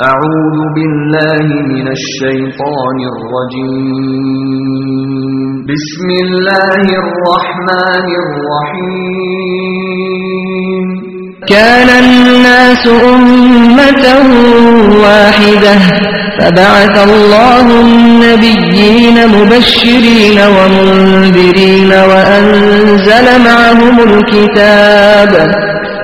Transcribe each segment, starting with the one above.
أعوذ بالله من الشيطان الرجيم. بسم الله الرحمن الرحيم. كان الناس أمة واحدة. فبعث الله النبيين مبشرين ومنذرين وأنزل معهم الكتاب.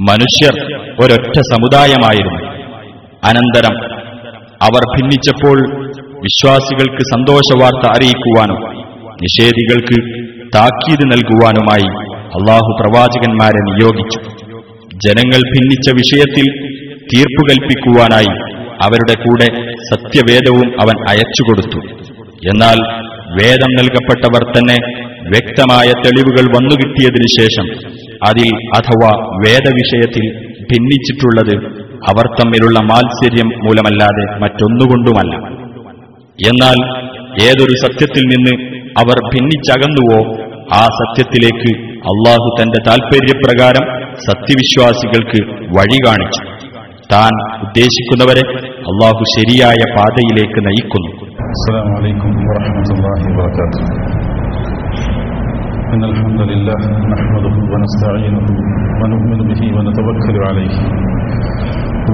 മനുഷ്യർ ഒരൊറ്റ സമുദായമായിരുന്നു. അനന്തരം അവർ ഭിന്നിച്ചപ്പോൾ വിശ്വാസികൾക്ക് സന്തോഷവാർത്ത അറിയിക്കുവാനും നിഷേധികൾക്ക് താക്കീത് നൽകുവാനുമായി അള്ളാഹു പ്രവാചകന്മാരെ നിയോഗിച്ചു. ജനങ്ങൾ ഭിന്നിച്ച വിഷയത്തിൽ തീർപ്പുകൽപ്പിക്കുവാനായി അവരുടെ കൂടെ സത്യവേദവും അവൻ അയച്ചുകൊടുത്തു. എന്നാൽ വേദം നൽകപ്പെട്ടവർ തന്നെ വ്യക്തമായ തെളിവുകൾ വന്നുകിട്ടിയതിനു ശേഷം അതിൽ അഥവാ വേദവിഷയത്തിൽ ഭിന്നിച്ചിട്ടുള്ളത് അവർ തമ്മിലുള്ള മാത്സര്യം മൂലമല്ലാതെ മറ്റൊന്നുകൊണ്ടുമല്ല. എന്നാൽ ഏതൊരു സത്യത്തിൽ നിന്ന് അവർ ഭിന്നിച്ചകന്നുവോ ആ സത്യത്തിലേക്ക് അള്ളാഹു തന്റെ താൽപര്യപ്രകാരം സത്യവിശ്വാസികൾക്ക് വഴി കാണിച്ചു. താൻ ഉദ്ദേശിക്കുന്നവരെ അള്ളാഹു ശരിയായ പാതയിലേക്ക് നയിക്കുന്നു. إن الحمد لله نحمده ونستعينه ونؤمن به ونتوكل عليه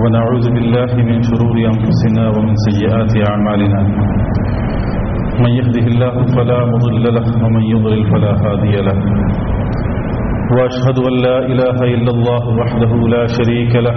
ونعوذ بالله من شرور أنفسنا ومن سيئات أعمالنا من يهده الله فلا مضل له ومن يضلل فلا هادي له وأشهد أن لا إله إلا الله وحده لا شريك له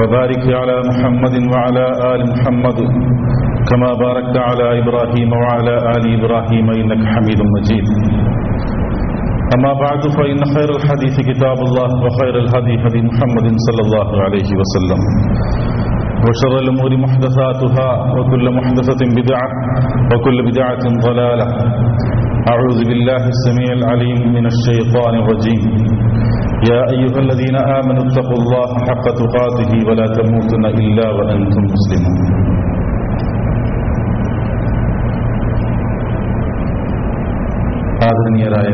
وبارك على محمد وعلى آل محمد كما باركت على إبراهيم وعلى آل إبراهيم إنك حميد مجيد. أما بعد، فإن خير الحديث كتاب الله وخير الهدي هدي محمد صلى الله عليه وسلم. وشر الأمور محدثاتها، وكل محدثة بدعة، وكل بدعة ضلالة. أعوذ بالله السميع العليم من الشيطان الرجيم. يا أيها الذين آمنوا اتقوا الله حق تقاته ولا تموتن إلا وأنتم مسلمون ആദരണീയരായ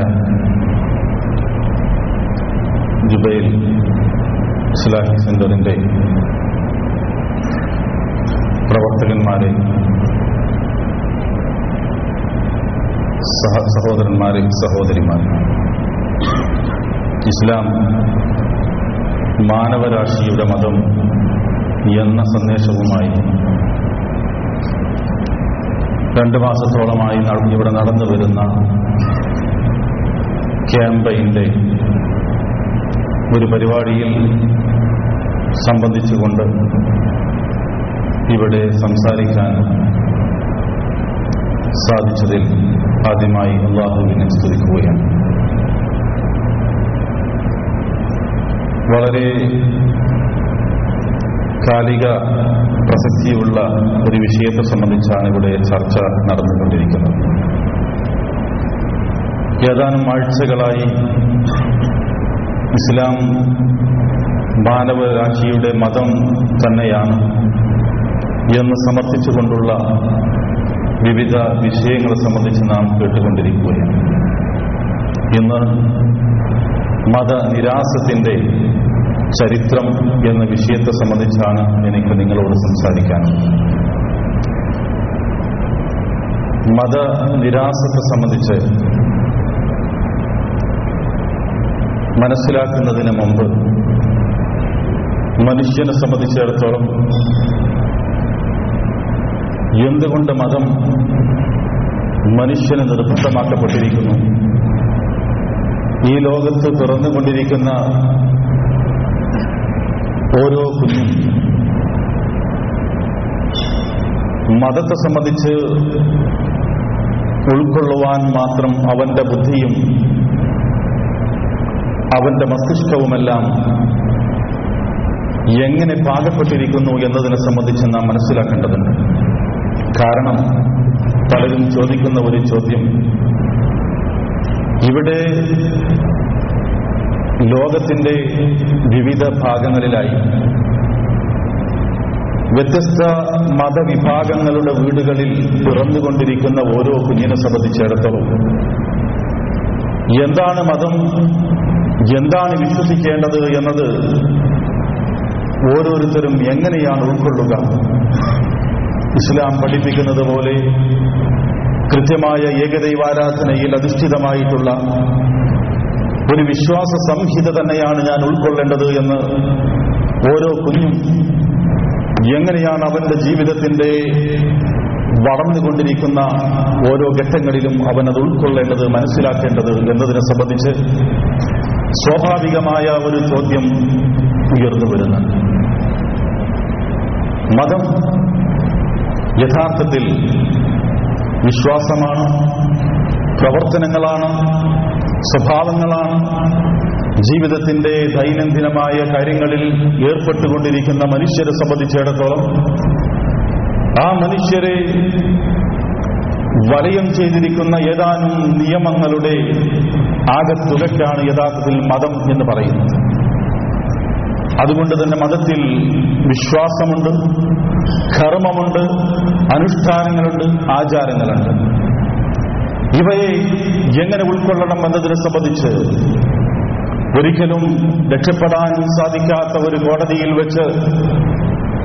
ജുബൈൽ ഇസ്ലാഹി സെന്ററിന്റെ പ്രവർത്തകന്മാരെ സഹ സഹോദരന്മാരെ സഹോദരിമാരെ ഇസ്ലാം മാനവരാശിയുടെ മതം എന്ന സന്ദേശവുമായി രണ്ട് മാസത്തോളമായി ഇവിടെ നടന്നു വരുന്ന ക്യാമ്പയിന്റെ ഒരു പരിപാടിയിൽ സംബന്ധിച്ചുകൊണ്ട് ഇവിടെ സംസാരിക്കാൻ സാധിച്ചതിൽ ആദ്യമായി അള്ളാഹുവിനെ സ്തുതിക്കുകയാണ്. വളരെ കാലിക പ്രസക്തിയുള്ള ഒരു വിഷയത്തെ സംബന്ധിച്ചാണ് ഇവിടെ ചർച്ച നടന്നുകൊണ്ടിരിക്കുന്നത്. ഏതാനും ആഴ്ചകളായി ഇസ്ലാം മാനവരാശിയുടെ മതം തന്നെയാണ് എന്ന് സമർത്ഥിച്ചുകൊണ്ടുള്ള വിവിധ വിഷയങ്ങളെ സംബന്ധിച്ച് നാം കേട്ടുകൊണ്ടിരിക്കുകയാണ്. ഇന്ന് മതനിരാസത്തിന്റെ ചരിത്രം എന്ന വിഷയത്തെ സംബന്ധിച്ചാണ് എനിക്ക് നിങ്ങളോട് സംസാരിക്കാനുള്ളത് മതനിരാസത്തെ സംബന്ധിച്ച് മനസ്സിലാക്കുന്നതിന് മുമ്പ് മനുഷ്യനെ സംബന്ധിച്ചിടത്തോളം എന്തുകൊണ്ട് മതം മനുഷ്യന് നിർബന്ധമാക്കപ്പെട്ടിരിക്കുന്നു? ഈ ലോകത്ത് പിറന്നുകൊണ്ടിരിക്കുന്ന ഓരോ കുഞ്ഞും മതത്തെ സംബന്ധിച്ച് ഉൾക്കൊള്ളുവാൻ മാത്രം അവന്റെ ബുദ്ധിയും അവന്റെ മസ്തിഷ്കവുമെല്ലാം എങ്ങനെ പാകപ്പെട്ടിരിക്കുന്നു എന്നതിനെ സംബന്ധിച്ച് നാം മനസ്സിലാക്കേണ്ടതുണ്ട്. കാരണം പലരും ചോദിക്കുന്ന ഒരു ചോദ്യം ഇവിടെ ലോകത്തിന്റെ വിവിധ ഭാഗങ്ങളിലായി വ്യത്യസ്ത മതവിഭാഗങ്ങളുടെ വീടുകളിൽ പിറന്നുകൊണ്ടിരിക്കുന്ന ഓരോ കുഞ്ഞിനെ സംബന്ധിച്ചിടത്തോളം എന്താണ് മതം എന്താണ് വിശ്വസിക്കേണ്ടത് എന്നത് ഓരോരുത്തരും എങ്ങനെയാണ് ഉൾക്കൊള്ളുക? ഇസ്ലാം പഠിപ്പിക്കുന്നത് പോലെ കൃത്യമായ ഏകദൈവാരാധനയിൽ അധിഷ്ഠിതമായിട്ടുള്ള ഒരു വിശ്വാസ സംഹിത തന്നെയാണ് ഞാൻ ഉൾക്കൊള്ളേണ്ടത് എന്ന് ഓരോ കുഞ്ഞും എങ്ങനെയാണ് അവന്റെ ജീവിതത്തിന്റെ വളർന്നുകൊണ്ടിരിക്കുന്ന ഓരോ ഘട്ടങ്ങളിലും അവൻ അത് ഉൾക്കൊള്ളേണ്ടത് മനസ്സിലാക്കേണ്ടത് എന്നതിനെ സംബന്ധിച്ച് സ്വാഭാവികമായ ഒരു ചോദ്യം ഉയർന്നു വരുന്നു. മതം യഥാർത്ഥത്തിൽ വിശ്വാസമാണ് പ്രവർത്തനങ്ങളാണ് സ്വഭാവങ്ങളാണ്. ജീവിതത്തിന്റെ ദൈനംദിനമായ കാര്യങ്ങളിൽ ഏർപ്പെട്ടുകൊണ്ടിരിക്കുന്ന മനുഷ്യരെ സംബന്ധിച്ചിടത്തോളം ആ മനുഷ്യരെ വലയം ചെയ്തിരിക്കുന്ന ഏതാനും നിയമങ്ങളുടെ ആകത്തുകയ്ക്കാണ് യഥാർത്ഥത്തിൽ മതം എന്ന് പറയുന്നത്. അതുകൊണ്ട് തന്നെ മതത്തിൽ വിശ്വാസമുണ്ട് കർമ്മമുണ്ട് അനുഷ്ഠാനങ്ങളുണ്ട് ആചാരങ്ങളുണ്ട്. ഇവയെ എങ്ങനെ ഉൾക്കൊള്ളണം എന്നതിനെ സംബന്ധിച്ച് ഒരിക്കലും രക്ഷപ്പെടാൻ സാധിക്കാത്ത ഒരു കോടതിയിൽ വെച്ച്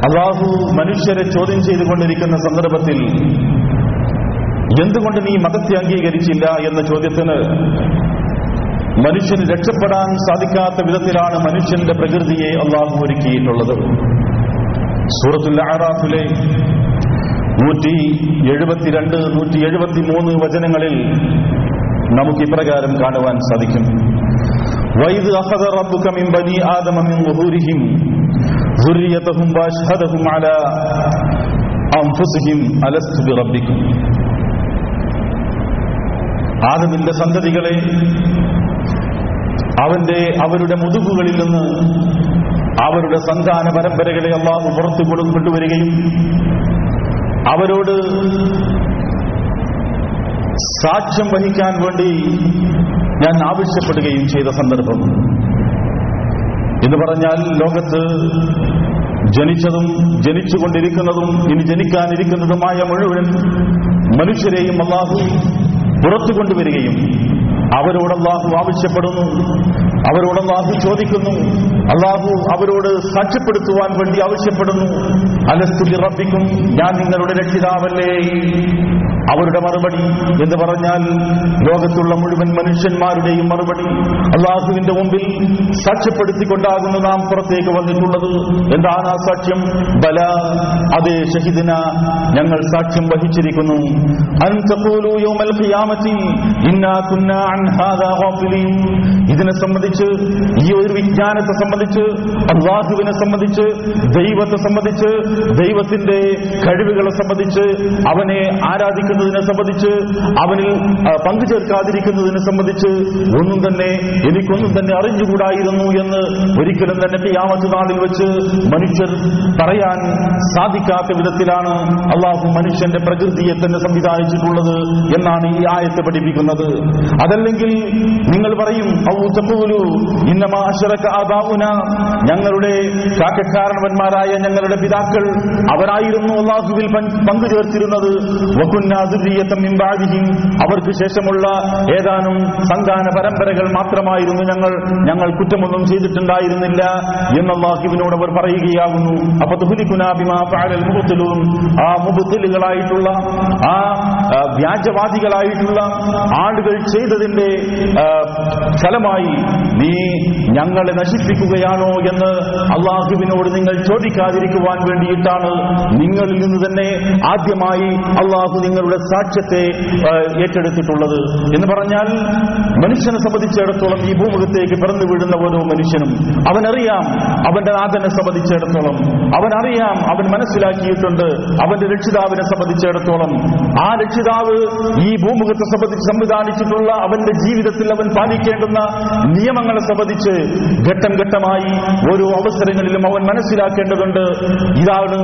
അള്ളാഹു മനുഷ്യരെ ചോദ്യം ചെയ്തുകൊണ്ടിരിക്കുന്ന സന്ദർഭത്തിൽ എന്തുകൊണ്ട് നീ മതത്തെ അംഗീകരിച്ചില്ല എന്ന ചോദ്യത്തിന് മനുഷ്യന് രക്ഷപ്പെടാൻ സാധിക്കാത്ത വിധത്തിലാണ് മനുഷ്യന്റെ പ്രകൃതിയെ അള്ളാഹു ഒരുക്കിയിട്ടുള്ളത് സൂറത്തുൽ ആറാഫിലെ നൂറ്റി എഴുപത്തിരണ്ട് നൂറ്റി എഴുപത്തിമൂന്ന് വചനങ്ങളിൽ നമുക്ക് ഇപ്രകാരം കാണുവാൻ സാധിക്കും വൈദ് അഹദ റബ്ബുക മിൻ ബനി ആദമ മിൻ ളുഹൂരിഹിം ذريتهم واشهدهم على انفسهم അലസ്തു ബിറബ്ബിക്കും ആദമിന്റെ സന്തതികളെ അവന്റെ അവരുടെ മുതുകുകളിൽ നിന്ന് അവരുടെ സന്താന പരമ്പരകളെ അള്ളാഹു പുറത്തു കൊണ്ടുവരികയും അവരോട് സാക്ഷ്യം വഹിക്കാൻ വേണ്ടി ഞാൻ ആവശ്യപ്പെടുകയും ചെയ്ത സന്ദർഭം. എന്ന് പറഞ്ഞാൽ ലോകത്ത് ജനിച്ചതും ജനിച്ചുകൊണ്ടിരിക്കുന്നതും ഇനി ജനിക്കാനിരിക്കുന്നതുമായ മുഴുവൻ മനുഷ്യരെയും അള്ളാഹു പുറത്തു കൊണ്ടുവരികയും അവരോട് അള്ളാഹു ആവശ്യപ്പെടുന്നു. അവരോട് അള്ളാഹു ചോദിക്കുന്നു. അള്ളാഹു അവരോട് സാക്ഷ്യപ്പെടുത്തുവാൻ വേണ്ടി ആവശ്യപ്പെടുന്നു. അലസ്തുതി റബ്ബിക്കും ഞാൻ നിങ്ങളുടെ രക്ഷിതാവല്ലേ? അവരുടെ മറുപടി എന്ന് പറഞ്ഞാൽ ലോകത്തുള്ള മുഴുവൻ മനുഷ്യന്മാരുടെയും മറുപടി അള്ളാഹുവിന്റെ മുമ്പിൽ സാക്ഷ്യപ്പെടുത്തിക്കൊണ്ടാകുന്നു നാം പുറത്തേക്ക് വന്നിട്ടുള്ളത്. എന്താണ് ആ സാക്ഷ്യം? ബല അതേ ഷഹിദിന ഞങ്ങൾ സാക്ഷ്യം വഹിച്ചിരിക്കുന്നു. ഇതിനെ സംബന്ധിച്ച് ഈ ഒരു വിജ്ഞാനത്തെ സംബന്ധിച്ച് അള്ളാഹുവിനെ സംബന്ധിച്ച് ദൈവത്തെ സംബന്ധിച്ച് ദൈവത്തിന്റെ കഴിവുകളെ സംബന്ധിച്ച് അവനെ ആരാധിക്കുന്നതിനെ സംബന്ധിച്ച് അവനിൽ പങ്കു പങ്കുചേർക്കാതിരിക്കുന്നതിനെ സംബന്ധിച്ച് ഒന്നും തന്നെ എനിക്കൊന്നും തന്നെ അറിഞ്ഞുകൂടായിരുന്നു എന്ന് ഒരിക്കലും തന്നെ ഖിയാമത്ത് നാളിൽ വെച്ച് മനുഷ്യർ പറയാൻ സാധിക്കാത്ത വിധത്തിലാണ് അള്ളാഹു മനുഷ്യന്റെ പ്രകൃതിയെ തന്നെ സംവിധാനിച്ചിട്ടുള്ളത് എന്നാണ് ഈ ആയത്തെ പഠിപ്പിക്കുന്നത്. അതല്ലെങ്കിൽ നിങ്ങൾ പറയും ഔ തഖൂലു ആദാവുന ഞങ്ങളുടെ കാക്കക്കാരണവന്മാരായ ഞങ്ങളുടെ പിതാക്കൾ അവരായിരുന്നു അള്ളാഹുവിൽ പങ്ക് പങ്കുചേർത്തിരുന്നത്. ബഅദിഹിം അവർക്ക് ശേഷമുള്ള ഏതാനും സന്താന പരമ്പരകൾ മാത്രമായിരുന്നു ഞങ്ങൾ ഞങ്ങൾ കുറ്റമൊന്നും ചെയ്തിട്ടുണ്ടായിരുന്നില്ല എന്ന് അവർ പറയുകയാകുന്നു. അപ്പൊ തുഹുലിക്കുനാ ബിമാ ഫഅലൽ മുബ്തിലൂൻ. ആ മുബുത്തലുകളായിട്ടുള്ള ആ, വ്യാജവാദികളായിട്ടുള്ള ആളുകൾ ചെയ്തതിന്റെ ഫലമായി നീ ഞങ്ങളെ നശിപ്പിക്കുകയാണോ എന്ന് അള്ളാഹുവിനോട് നിങ്ങൾ ചോദിക്കാതിരിക്കുവാൻ വേണ്ടിയിട്ടാണ് നിങ്ങളിൽ നിന്ന് തന്നെ ആദ്യമായി അള്ളാഹു നിങ്ങളുടെ സാക്ഷ്യത്തെ ആ, ഏറ്റെടുത്തിട്ടുള്ളത് എന്ന് പറഞ്ഞാൽ മനുഷ്യനെ സംബന്ധിച്ചിടത്തോളം ഈ ഭൂമുഖത്തേക്ക് പിറന്നു വീഴുന്ന ഓരോ മനുഷ്യനും അവനറിയാം അവന്റെ നാഥനെ സംബന്ധിച്ചിടത്തോളം അവനറിയാം അവൻ മനസ്സിലാക്കിയിട്ടുണ്ട് അവന്റെ രക്ഷിതാവിനെ സംബന്ധിച്ചിടത്തോളം. ആ രക്ഷിതാവ് ഈ ഭൂമുഖത്തെ സംബന്ധിച്ച് സംവിധാനിച്ചിട്ടുള്ള അവന്റെ ജീവിതത്തിൽ അവൻ പാലിക്കേണ്ടുന്ന നിയമങ്ങളെ സംബന്ധിച്ച് ഘട്ടം ഘട്ടമായി ഓരോ അവസരങ്ങളിലും അവൻ മനസ്സിലാക്കേണ്ടതുണ്ട്. ഇതാണ്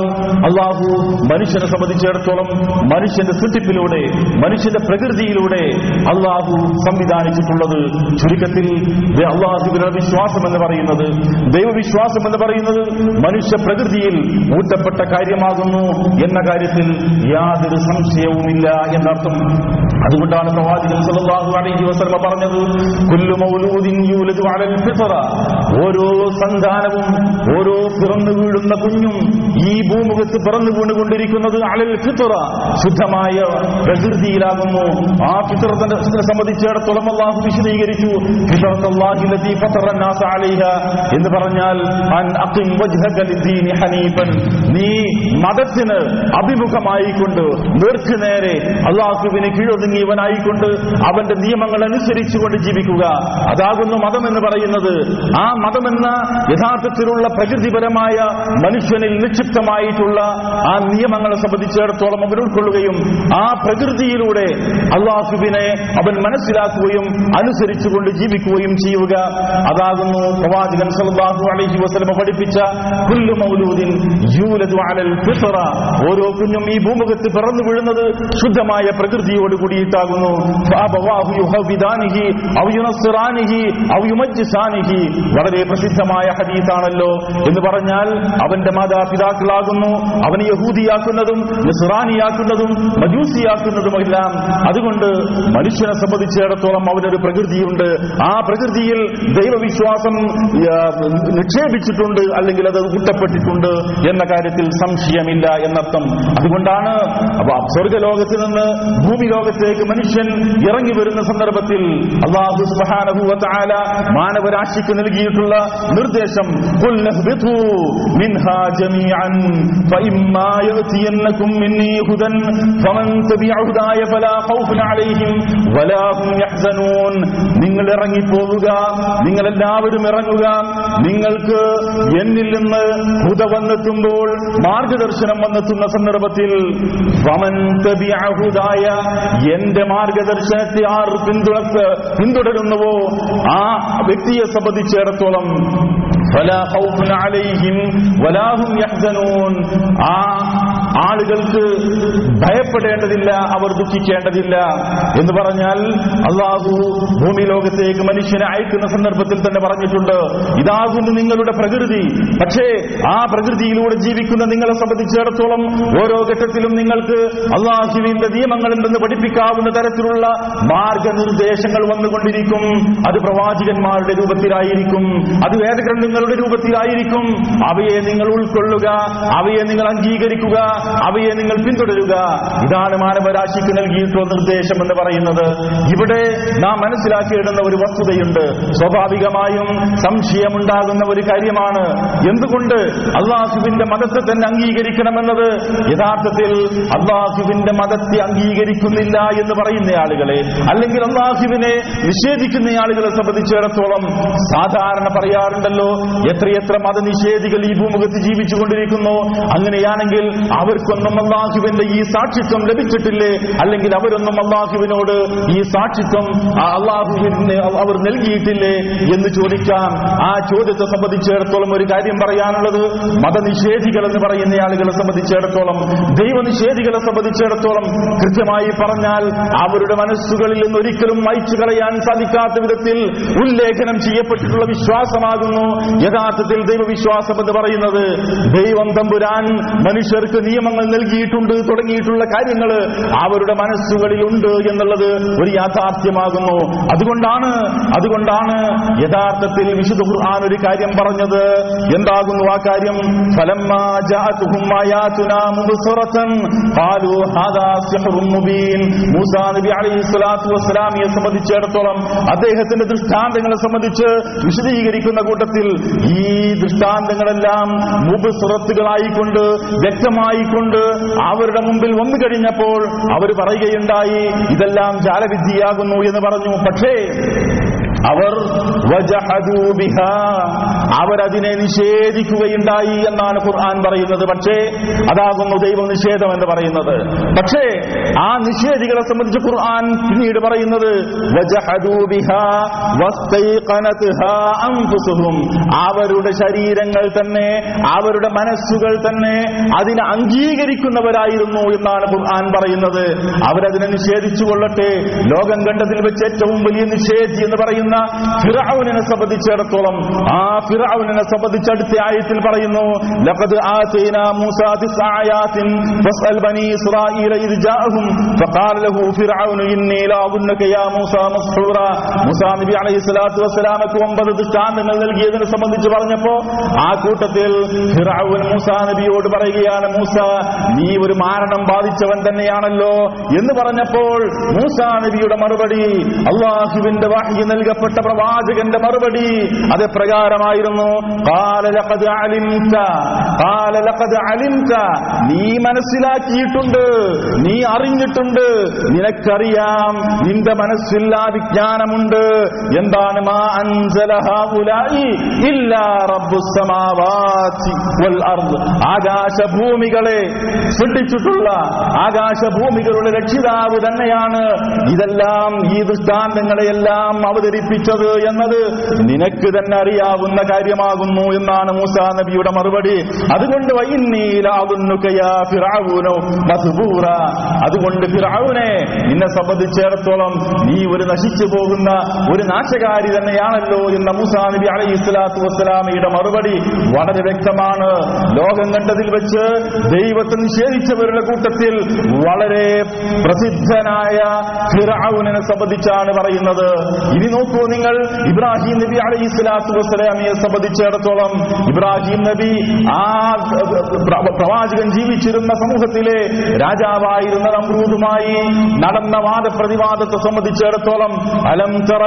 അള്ളാഹു മനുഷ്യനെ സംബന്ധിച്ചിടത്തോളം മനുഷ്യന്റെ സൃഷ്ടിപ്പിലൂടെ മനുഷ്യന്റെ പ്രകൃതിയിലൂടെ അള്ളാഹു സംവിധാനിച്ചിട്ടുള്ളത് ചുരുക്കത്തിൽ അള്ളാഹുവിനുള്ള വിശ്വാസം എന്ന് പറയുന്നത്. ദൈവവിശ്വാസം എന്ന് പറയുന്നത് മനുഷ്യ പ്രകൃതിയിൽ ഊറ്റപ്പെട്ട കാര്യമാകുന്നു എന്ന കാര്യത്തിൽ യാതൊരു സംശയവുമില്ല എന്നർത്ഥം. അതുകൊണ്ടാണ് പ്രവാചകൻ സല്ലല്ലാഹു അലൈഹി വസല്ലം പറഞ്ഞത് യൂലദു അലൽ ഓരോ സന്താനവും ഓരോ പിറന്നു വീഴുന്ന കുഞ്ഞും ഈ ഭൂമുഖത്ത് പിറന്നു വീണുകൊണ്ടിരിക്കുന്നത് അലൽ ഫിത്ര ശുദ്ധമായ പ്രകൃതിയിലാകുന്നു. ആ ഫിത്രത്തിന്റെ സംബന്ധിച്ചിടത്തോളം അള്ളാഹു വിശദീകരിച്ചു. എന്ന് പറഞ്ഞാൽ നീ മതത്തിന് അഭിമുഖമായിക്കൊണ്ട് നേർക്കുനേരെ അള്ളാഹുവിന് കീഴൊതുങ്ങിയവനായിക്കൊണ്ട് അവന്റെ നിയമങ്ങൾ അനുസരിച്ചുകൊണ്ട് ജീവിക്കുക. അതാകുന്നു മതം എന്ന് പറയുന്നത്. ആ മതമെന്ന യഥാർത്ഥത്തിലുള്ള പ്രകൃതിപരമായ മനുഷ്യനിൽ നിക്ഷിപ്തമായിട്ടുള്ള ആ നിയമങ്ങളെ സംബന്ധിച്ചിടത്തോളം അവൻ ഉൾക്കൊള്ളുകയും ആ പ്രകൃതിയിലൂടെ അള്ളാഹുവിനെ അവൻ മനസ്സിലാക്കുകയും അനുസരിച്ചുകൊണ്ട് ജീവിക്കുകയും ചെയ്യുക. അതാകുന്നു പ്രവാചകൻ സല്ലല്ലാഹു അലൈഹി വസല്ലം പഠിപ്പിച്ച കുല്ലു മൗലൂദിൻ ഓരോ കുഞ്ഞും ഈ ഭൂമുഖത്ത് പിറന്നു വീഴുന്നത് ശുദ്ധമായ പ്രകൃതിയോട് കൂടിയിട്ടാകുന്നു. വളരെ പ്രസിദ്ധമായ ഹദീസാണല്ലോ. എന്ന് പറഞ്ഞാൽ അവന്റെ മാതാപിതാക്കളാകുന്നു. അവനെ യഹൂദിയാക്കുന്നതും നിസ്റാനിയാക്കുന്നതും മജൂസിയാക്കുന്നതുമെല്ലാം അതുകൊണ്ട് മനുഷ്യനെ സംബന്ധിച്ചിടത്തോളം അവനൊരു പ്രകൃതിയുണ്ട്. ആ പ്രകൃതിയിൽ ദൈവവിശ്വാസം നിക്ഷേപിച്ചിട്ടുണ്ട് അല്ലെങ്കിൽ അത് കൂട്ടപ്പെട്ടിട്ടുണ്ട് എന്ന കാര്യത്തിൽ സംശയമില്ല എന്നർത്ഥം. അതുകൊണ്ടാണ് അപ്പൊ സ്വർഗലോകത്ത് നിന്ന് ഭൂമി ലോകത്തേക്ക് മനുഷ്യൻ ഇറങ്ങി വരുന്ന സന്ദർഭത്തിൽ അള്ളാഹു മാനവരാശിക്ക് നൽകിയിട്ടുള്ള നിർദ്ദേശം മിൻഹാ ജമീഅൻ ഫഇമ്മാ മിന്നീ ഹുദൻ നിങ്ങൾ ഇറങ്ങി പോവുക നിങ്ങൾ എല്ലാവരും ഇറങ്ങുക. നിങ്ങൾക്ക് എന്നിൽ നിന്ന് ഹുദ വന്നെത്തുമ്പോൾ മാർഗദർശനം വന്നെത്തുന്ന സന്ദർഭത്തിൽ എന്റെ മാർഗദർശനത്തെ ആർ പിന്തുണ പിന്തുടരുന്നുവോ? ആ വ്യക്തിയെ സംബന്ധിച്ചിടത്തോളം ആ ആളുകൾക്ക് ഭയപ്പെടേണ്ടതില്ല അവർ ദുഃഖിക്കേണ്ടതില്ല എന്ന് പറഞ്ഞാൽ അള്ളാഹു ഭൂമി ലോകത്തേക്ക് മനുഷ്യനെ അയക്കുന്ന സന്ദർഭത്തിൽ തന്നെ പറഞ്ഞിട്ടുണ്ട് ഇതാകുന്നു നിങ്ങളുടെ പ്രകൃതി. പക്ഷേ ആ പ്രകൃതിയിലൂടെ ജീവിക്കുന്ന നിങ്ങളെ സംബന്ധിച്ചിടത്തോളം ഓരോ ഘട്ടത്തിലും നിങ്ങൾക്ക് അള്ളാഹുവിന്റെ നിന്ന് പഠിപ്പിക്കാവുന്ന തരത്തിലുള്ള മാർഗനിർദ്ദേശങ്ങൾ വന്നുകൊണ്ടിരിക്കും. അത് പ്രവാചകന്മാരുടെ രൂപത്തിലായിരിക്കും. അത് വേദഗ്രന്ഥങ്ങളുടെ രൂപത്തിലായിരിക്കും. അവയെ നിങ്ങൾ ഉൾക്കൊള്ളുക അവയെ നിങ്ങൾ അംഗീകരിക്കുക അവയെ നിങ്ങൾ പിന്തുടരുക. ഇതാണ് മാനവരാശിക്ക് നൽകിയിട്ടുള്ള നിർദ്ദേശം എന്ന് പറയുന്നത്. ഇവിടെ നാം മനസ്സിലാക്കിയിടുന്ന ഒരു വസ്തുതയുണ്ട്. സ്വാഭാവികമായും സംശയമുണ്ടാകുന്ന ഒരു കാര്യമാണ്. എന്തുകൊണ്ട് അള്ളാഹുവിന്റെ മതത്തെ തന്നെ അംഗീകരിക്കണമെന്നത്? യഥാർത്ഥത്തിൽ അള്ളാഹുവിന്റെ മതത്തെ അംഗീകരിക്കുന്നില്ല എന്ന് പറയുന്ന ആളുകളെ അല്ലെങ്കിൽ അള്ളാഹുവിനെ നിഷേധിക്കുന്ന ആളുകളെ സംബന്ധിച്ചിടത്തോളം സാധാരണ പറയാറുണ്ടല്ലോ എത്രയെത്ര മതനിഷേധികൾ ഈ ഭൂമുഖത്ത് ജീവിച്ചുകൊണ്ടിരിക്കുന്നു? അങ്ങനെയാണെങ്കിൽ അവർക്കൊന്നും അള്ളാഹുവിന്റെ ഈ സാക്ഷിത്വം ലഭിച്ചിട്ടില്ലേ? അല്ലെങ്കിൽ അവരൊന്നും അള്ളാഹുവിനോട് ഈ സാക്ഷിത്വം അള്ളാഹുവിന് അവർ നൽകിയിട്ടില്ലേ എന്ന് ചോദിക്കാം ആ ചോദ്യത്തെ സംബന്ധിച്ചിടത്തോളം ഒരു കാര്യം പറയാനുള്ളത്. മതനിഷേധികൾ എന്ന് പറയുന്ന ആളുകളെ സംബന്ധിച്ചിടത്തോളം ദൈവനിഷേധികളെ സംബന്ധിച്ചിടത്തോളം കൃത്യമായി പറഞ്ഞാൽ അവരുടെ മനസ്സുകളിൽ നിന്ന് ഒരിക്കലും മയച്ചു കളയാൻ സാധിക്കാത്ത വിധത്തിൽ ഉല്ലേഖനം ചെയ്യപ്പെട്ടിട്ടുള്ള വിശ്വാസമാകുന്നു. യഥാർത്ഥത്തിൽ ദൈവവിശ്വാസം എന്ന് പറയുന്നത് ദൈവം തമ്പുരാൻ മനുഷ്യർക്ക് നിയമങ്ങൾ നൽകിയിട്ടുണ്ട് തുടങ്ങിയിട്ടുള്ള കാര്യങ്ങൾ അവരുടെ മനസ്സുകളിലുണ്ട് എന്നുള്ളത് ഒരു യാഥാർത്ഥ്യമാകുന്നു. അതുകൊണ്ടാണ് അതുകൊണ്ടാണ് യഥാർത്ഥത്തിൽ വിശുദ്ധ ഖുർആൻ ഒരു കാര്യം പറഞ്ഞത്. എന്താകുന്നു ആ കാര്യം? സംബന്ധിച്ചിടത്തോളം അദ്ദേഹത്തിന്റെ ദൃഷ്ടാന്തങ്ങളെ സംബന്ധിച്ച് വിശദീകരിക്കുന്ന കൂട്ടത്തിൽ ഈ ദൃഷ്ടാന്തങ്ങളെല്ലാം മുബ്സിറത്തുകളായിക്കൊണ്ട് വ്യക്തമായിക്കൊണ്ട് അവരുടെ മുമ്പിൽ വന്നു കഴിഞ്ഞപ്പോൾ അവർ പറയുകയുണ്ടായി ഇതെല്ലാം ജാലവിദ്യയാകുന്നു എന്ന് പറഞ്ഞു. പക്ഷേ അവർ അവരതിനെ നിഷേധിക്കുകയുണ്ടായി എന്നാണ് ഖുർആൻ പറയുന്നത്. പക്ഷേ അതാകുന്നു ദൈവ നിഷേധം എന്ന് പറയുന്നത്. പക്ഷേ ആ നിഷേധികളെ സംബന്ധിച്ച് ഖുർആൻ പിന്നീട് പറയുന്നത് അവരുടെ ശരീരങ്ങൾ തന്നെ അവരുടെ മനസ്സുകൾ തന്നെ അതിനെ അംഗീകരിക്കുന്നവരായിരുന്നു എന്നാണ് ഖുർആൻ പറയുന്നത്. അവരതിനെ നിഷേധിച്ചു കൊള്ളട്ടെ ലോകം കണ്ടതിൽ വെച്ച് ഏറ്റവും വലിയ നിഷേധി എന്ന് പറയുന്ന ഫിറാവുനെ സംബന്ധിച്ചിടത്തോളം ആ ഫിറാവുനെ സംബന്ധിച്ച് അടുത്ത ആയത്തിൽ പറയുന്നു ലഖദ് ബനി ഇദ് ജാഅഹും ഫഖാല ലഹു യാ മൂസ മസ്ഹൂറ. മൂസ നബി ഒമ്പത് നൽകിയതിനെ സംബന്ധിച്ച് പറഞ്ഞപ്പോ ആ കൂട്ടത്തിൽ മൂസ നബിയോട് പറയുകയാണ് മൂസ നീ ഒരു മാരണം ബാധിച്ചവൻ തന്നെയാണല്ലോ. എന്ന് പറഞ്ഞപ്പോൾ മൂസ നബിയുടെ മറുപടി അള്ളാഹുവിന്റെ വാഹി നൽകപ്പെട്ട പ്രവാചകന്റെ മറുപടി അത് പ്രകാരമായിരുന്നു. നീ മനസ്സിലാക്കിയിട്ടുണ്ട് നീ അറിഞ്ഞിട്ടുണ്ട് നിനക്കറിയാം നിന്റെ മനസ്സിൽ ആ വിജ്ഞാനമുണ്ട്. എന്താണ് മാ അൻസല ഇല്ല ആകാശഭൂമികളെ സൃഷ്ടിച്ചിട്ടുള്ള ആകാശഭൂമികളുടെ രക്ഷിതാവ് തന്നെയാണ്. ഇതെല്ലാം ഈ ദൃഷ്ടാന്തങ്ങളെയെല്ലാം അവതരിപ്പിച്ചത് എന്നത് നിനക്ക് തന്നെ അറിയാവുന്ന കാര്യമാകുന്നു എന്നാണ് മൂസാ നബിയുടെ മറുപടി. അതുകൊണ്ട് അതുകൊണ്ട് ഫിറാവുനെ നിന്നെ സംബന്ധിച്ചിടത്തോളം നീ ഒരു നശിച്ചു പോകുന്ന ഒരു നാശകാരി തന്നെയാണല്ലോ എന്ന മൂസാ നബി അലൈഹി സ്വലാത്തു വസ്സലാമയുടെ മറുപടി വളരെ വ്യക്തമാണ്. ലോകം കണ്ടതിൽ വെച്ച് ദൈവത്തെ നിഷേധിച്ചവരുടെ കൂട്ടത്തിൽ വളരെ പ്രസിദ്ധനായ ഫിറാവുനെ സംബന്ധിച്ചാണ് പറയുന്നത്. ഇനി നോക്കൂ നിങ്ങൾ ഇബ്രാഹിം നബി അലൈഹി സ്വലാത്തു വസ്സലാമിയെ സംബന്ധിച്ചിടത്തോളം ഇബ്രാഹിം നബി ആ പ്രവാചകൻ ജീവിച്ചിരുന്ന സമൂഹത്തിലെ രാജാവായിരുന്ന നമ്രൂദുമായി നടന്ന വാദപ്രതിവാദത്തെ സംബന്ധിച്ചിടത്തോളം അലം തറ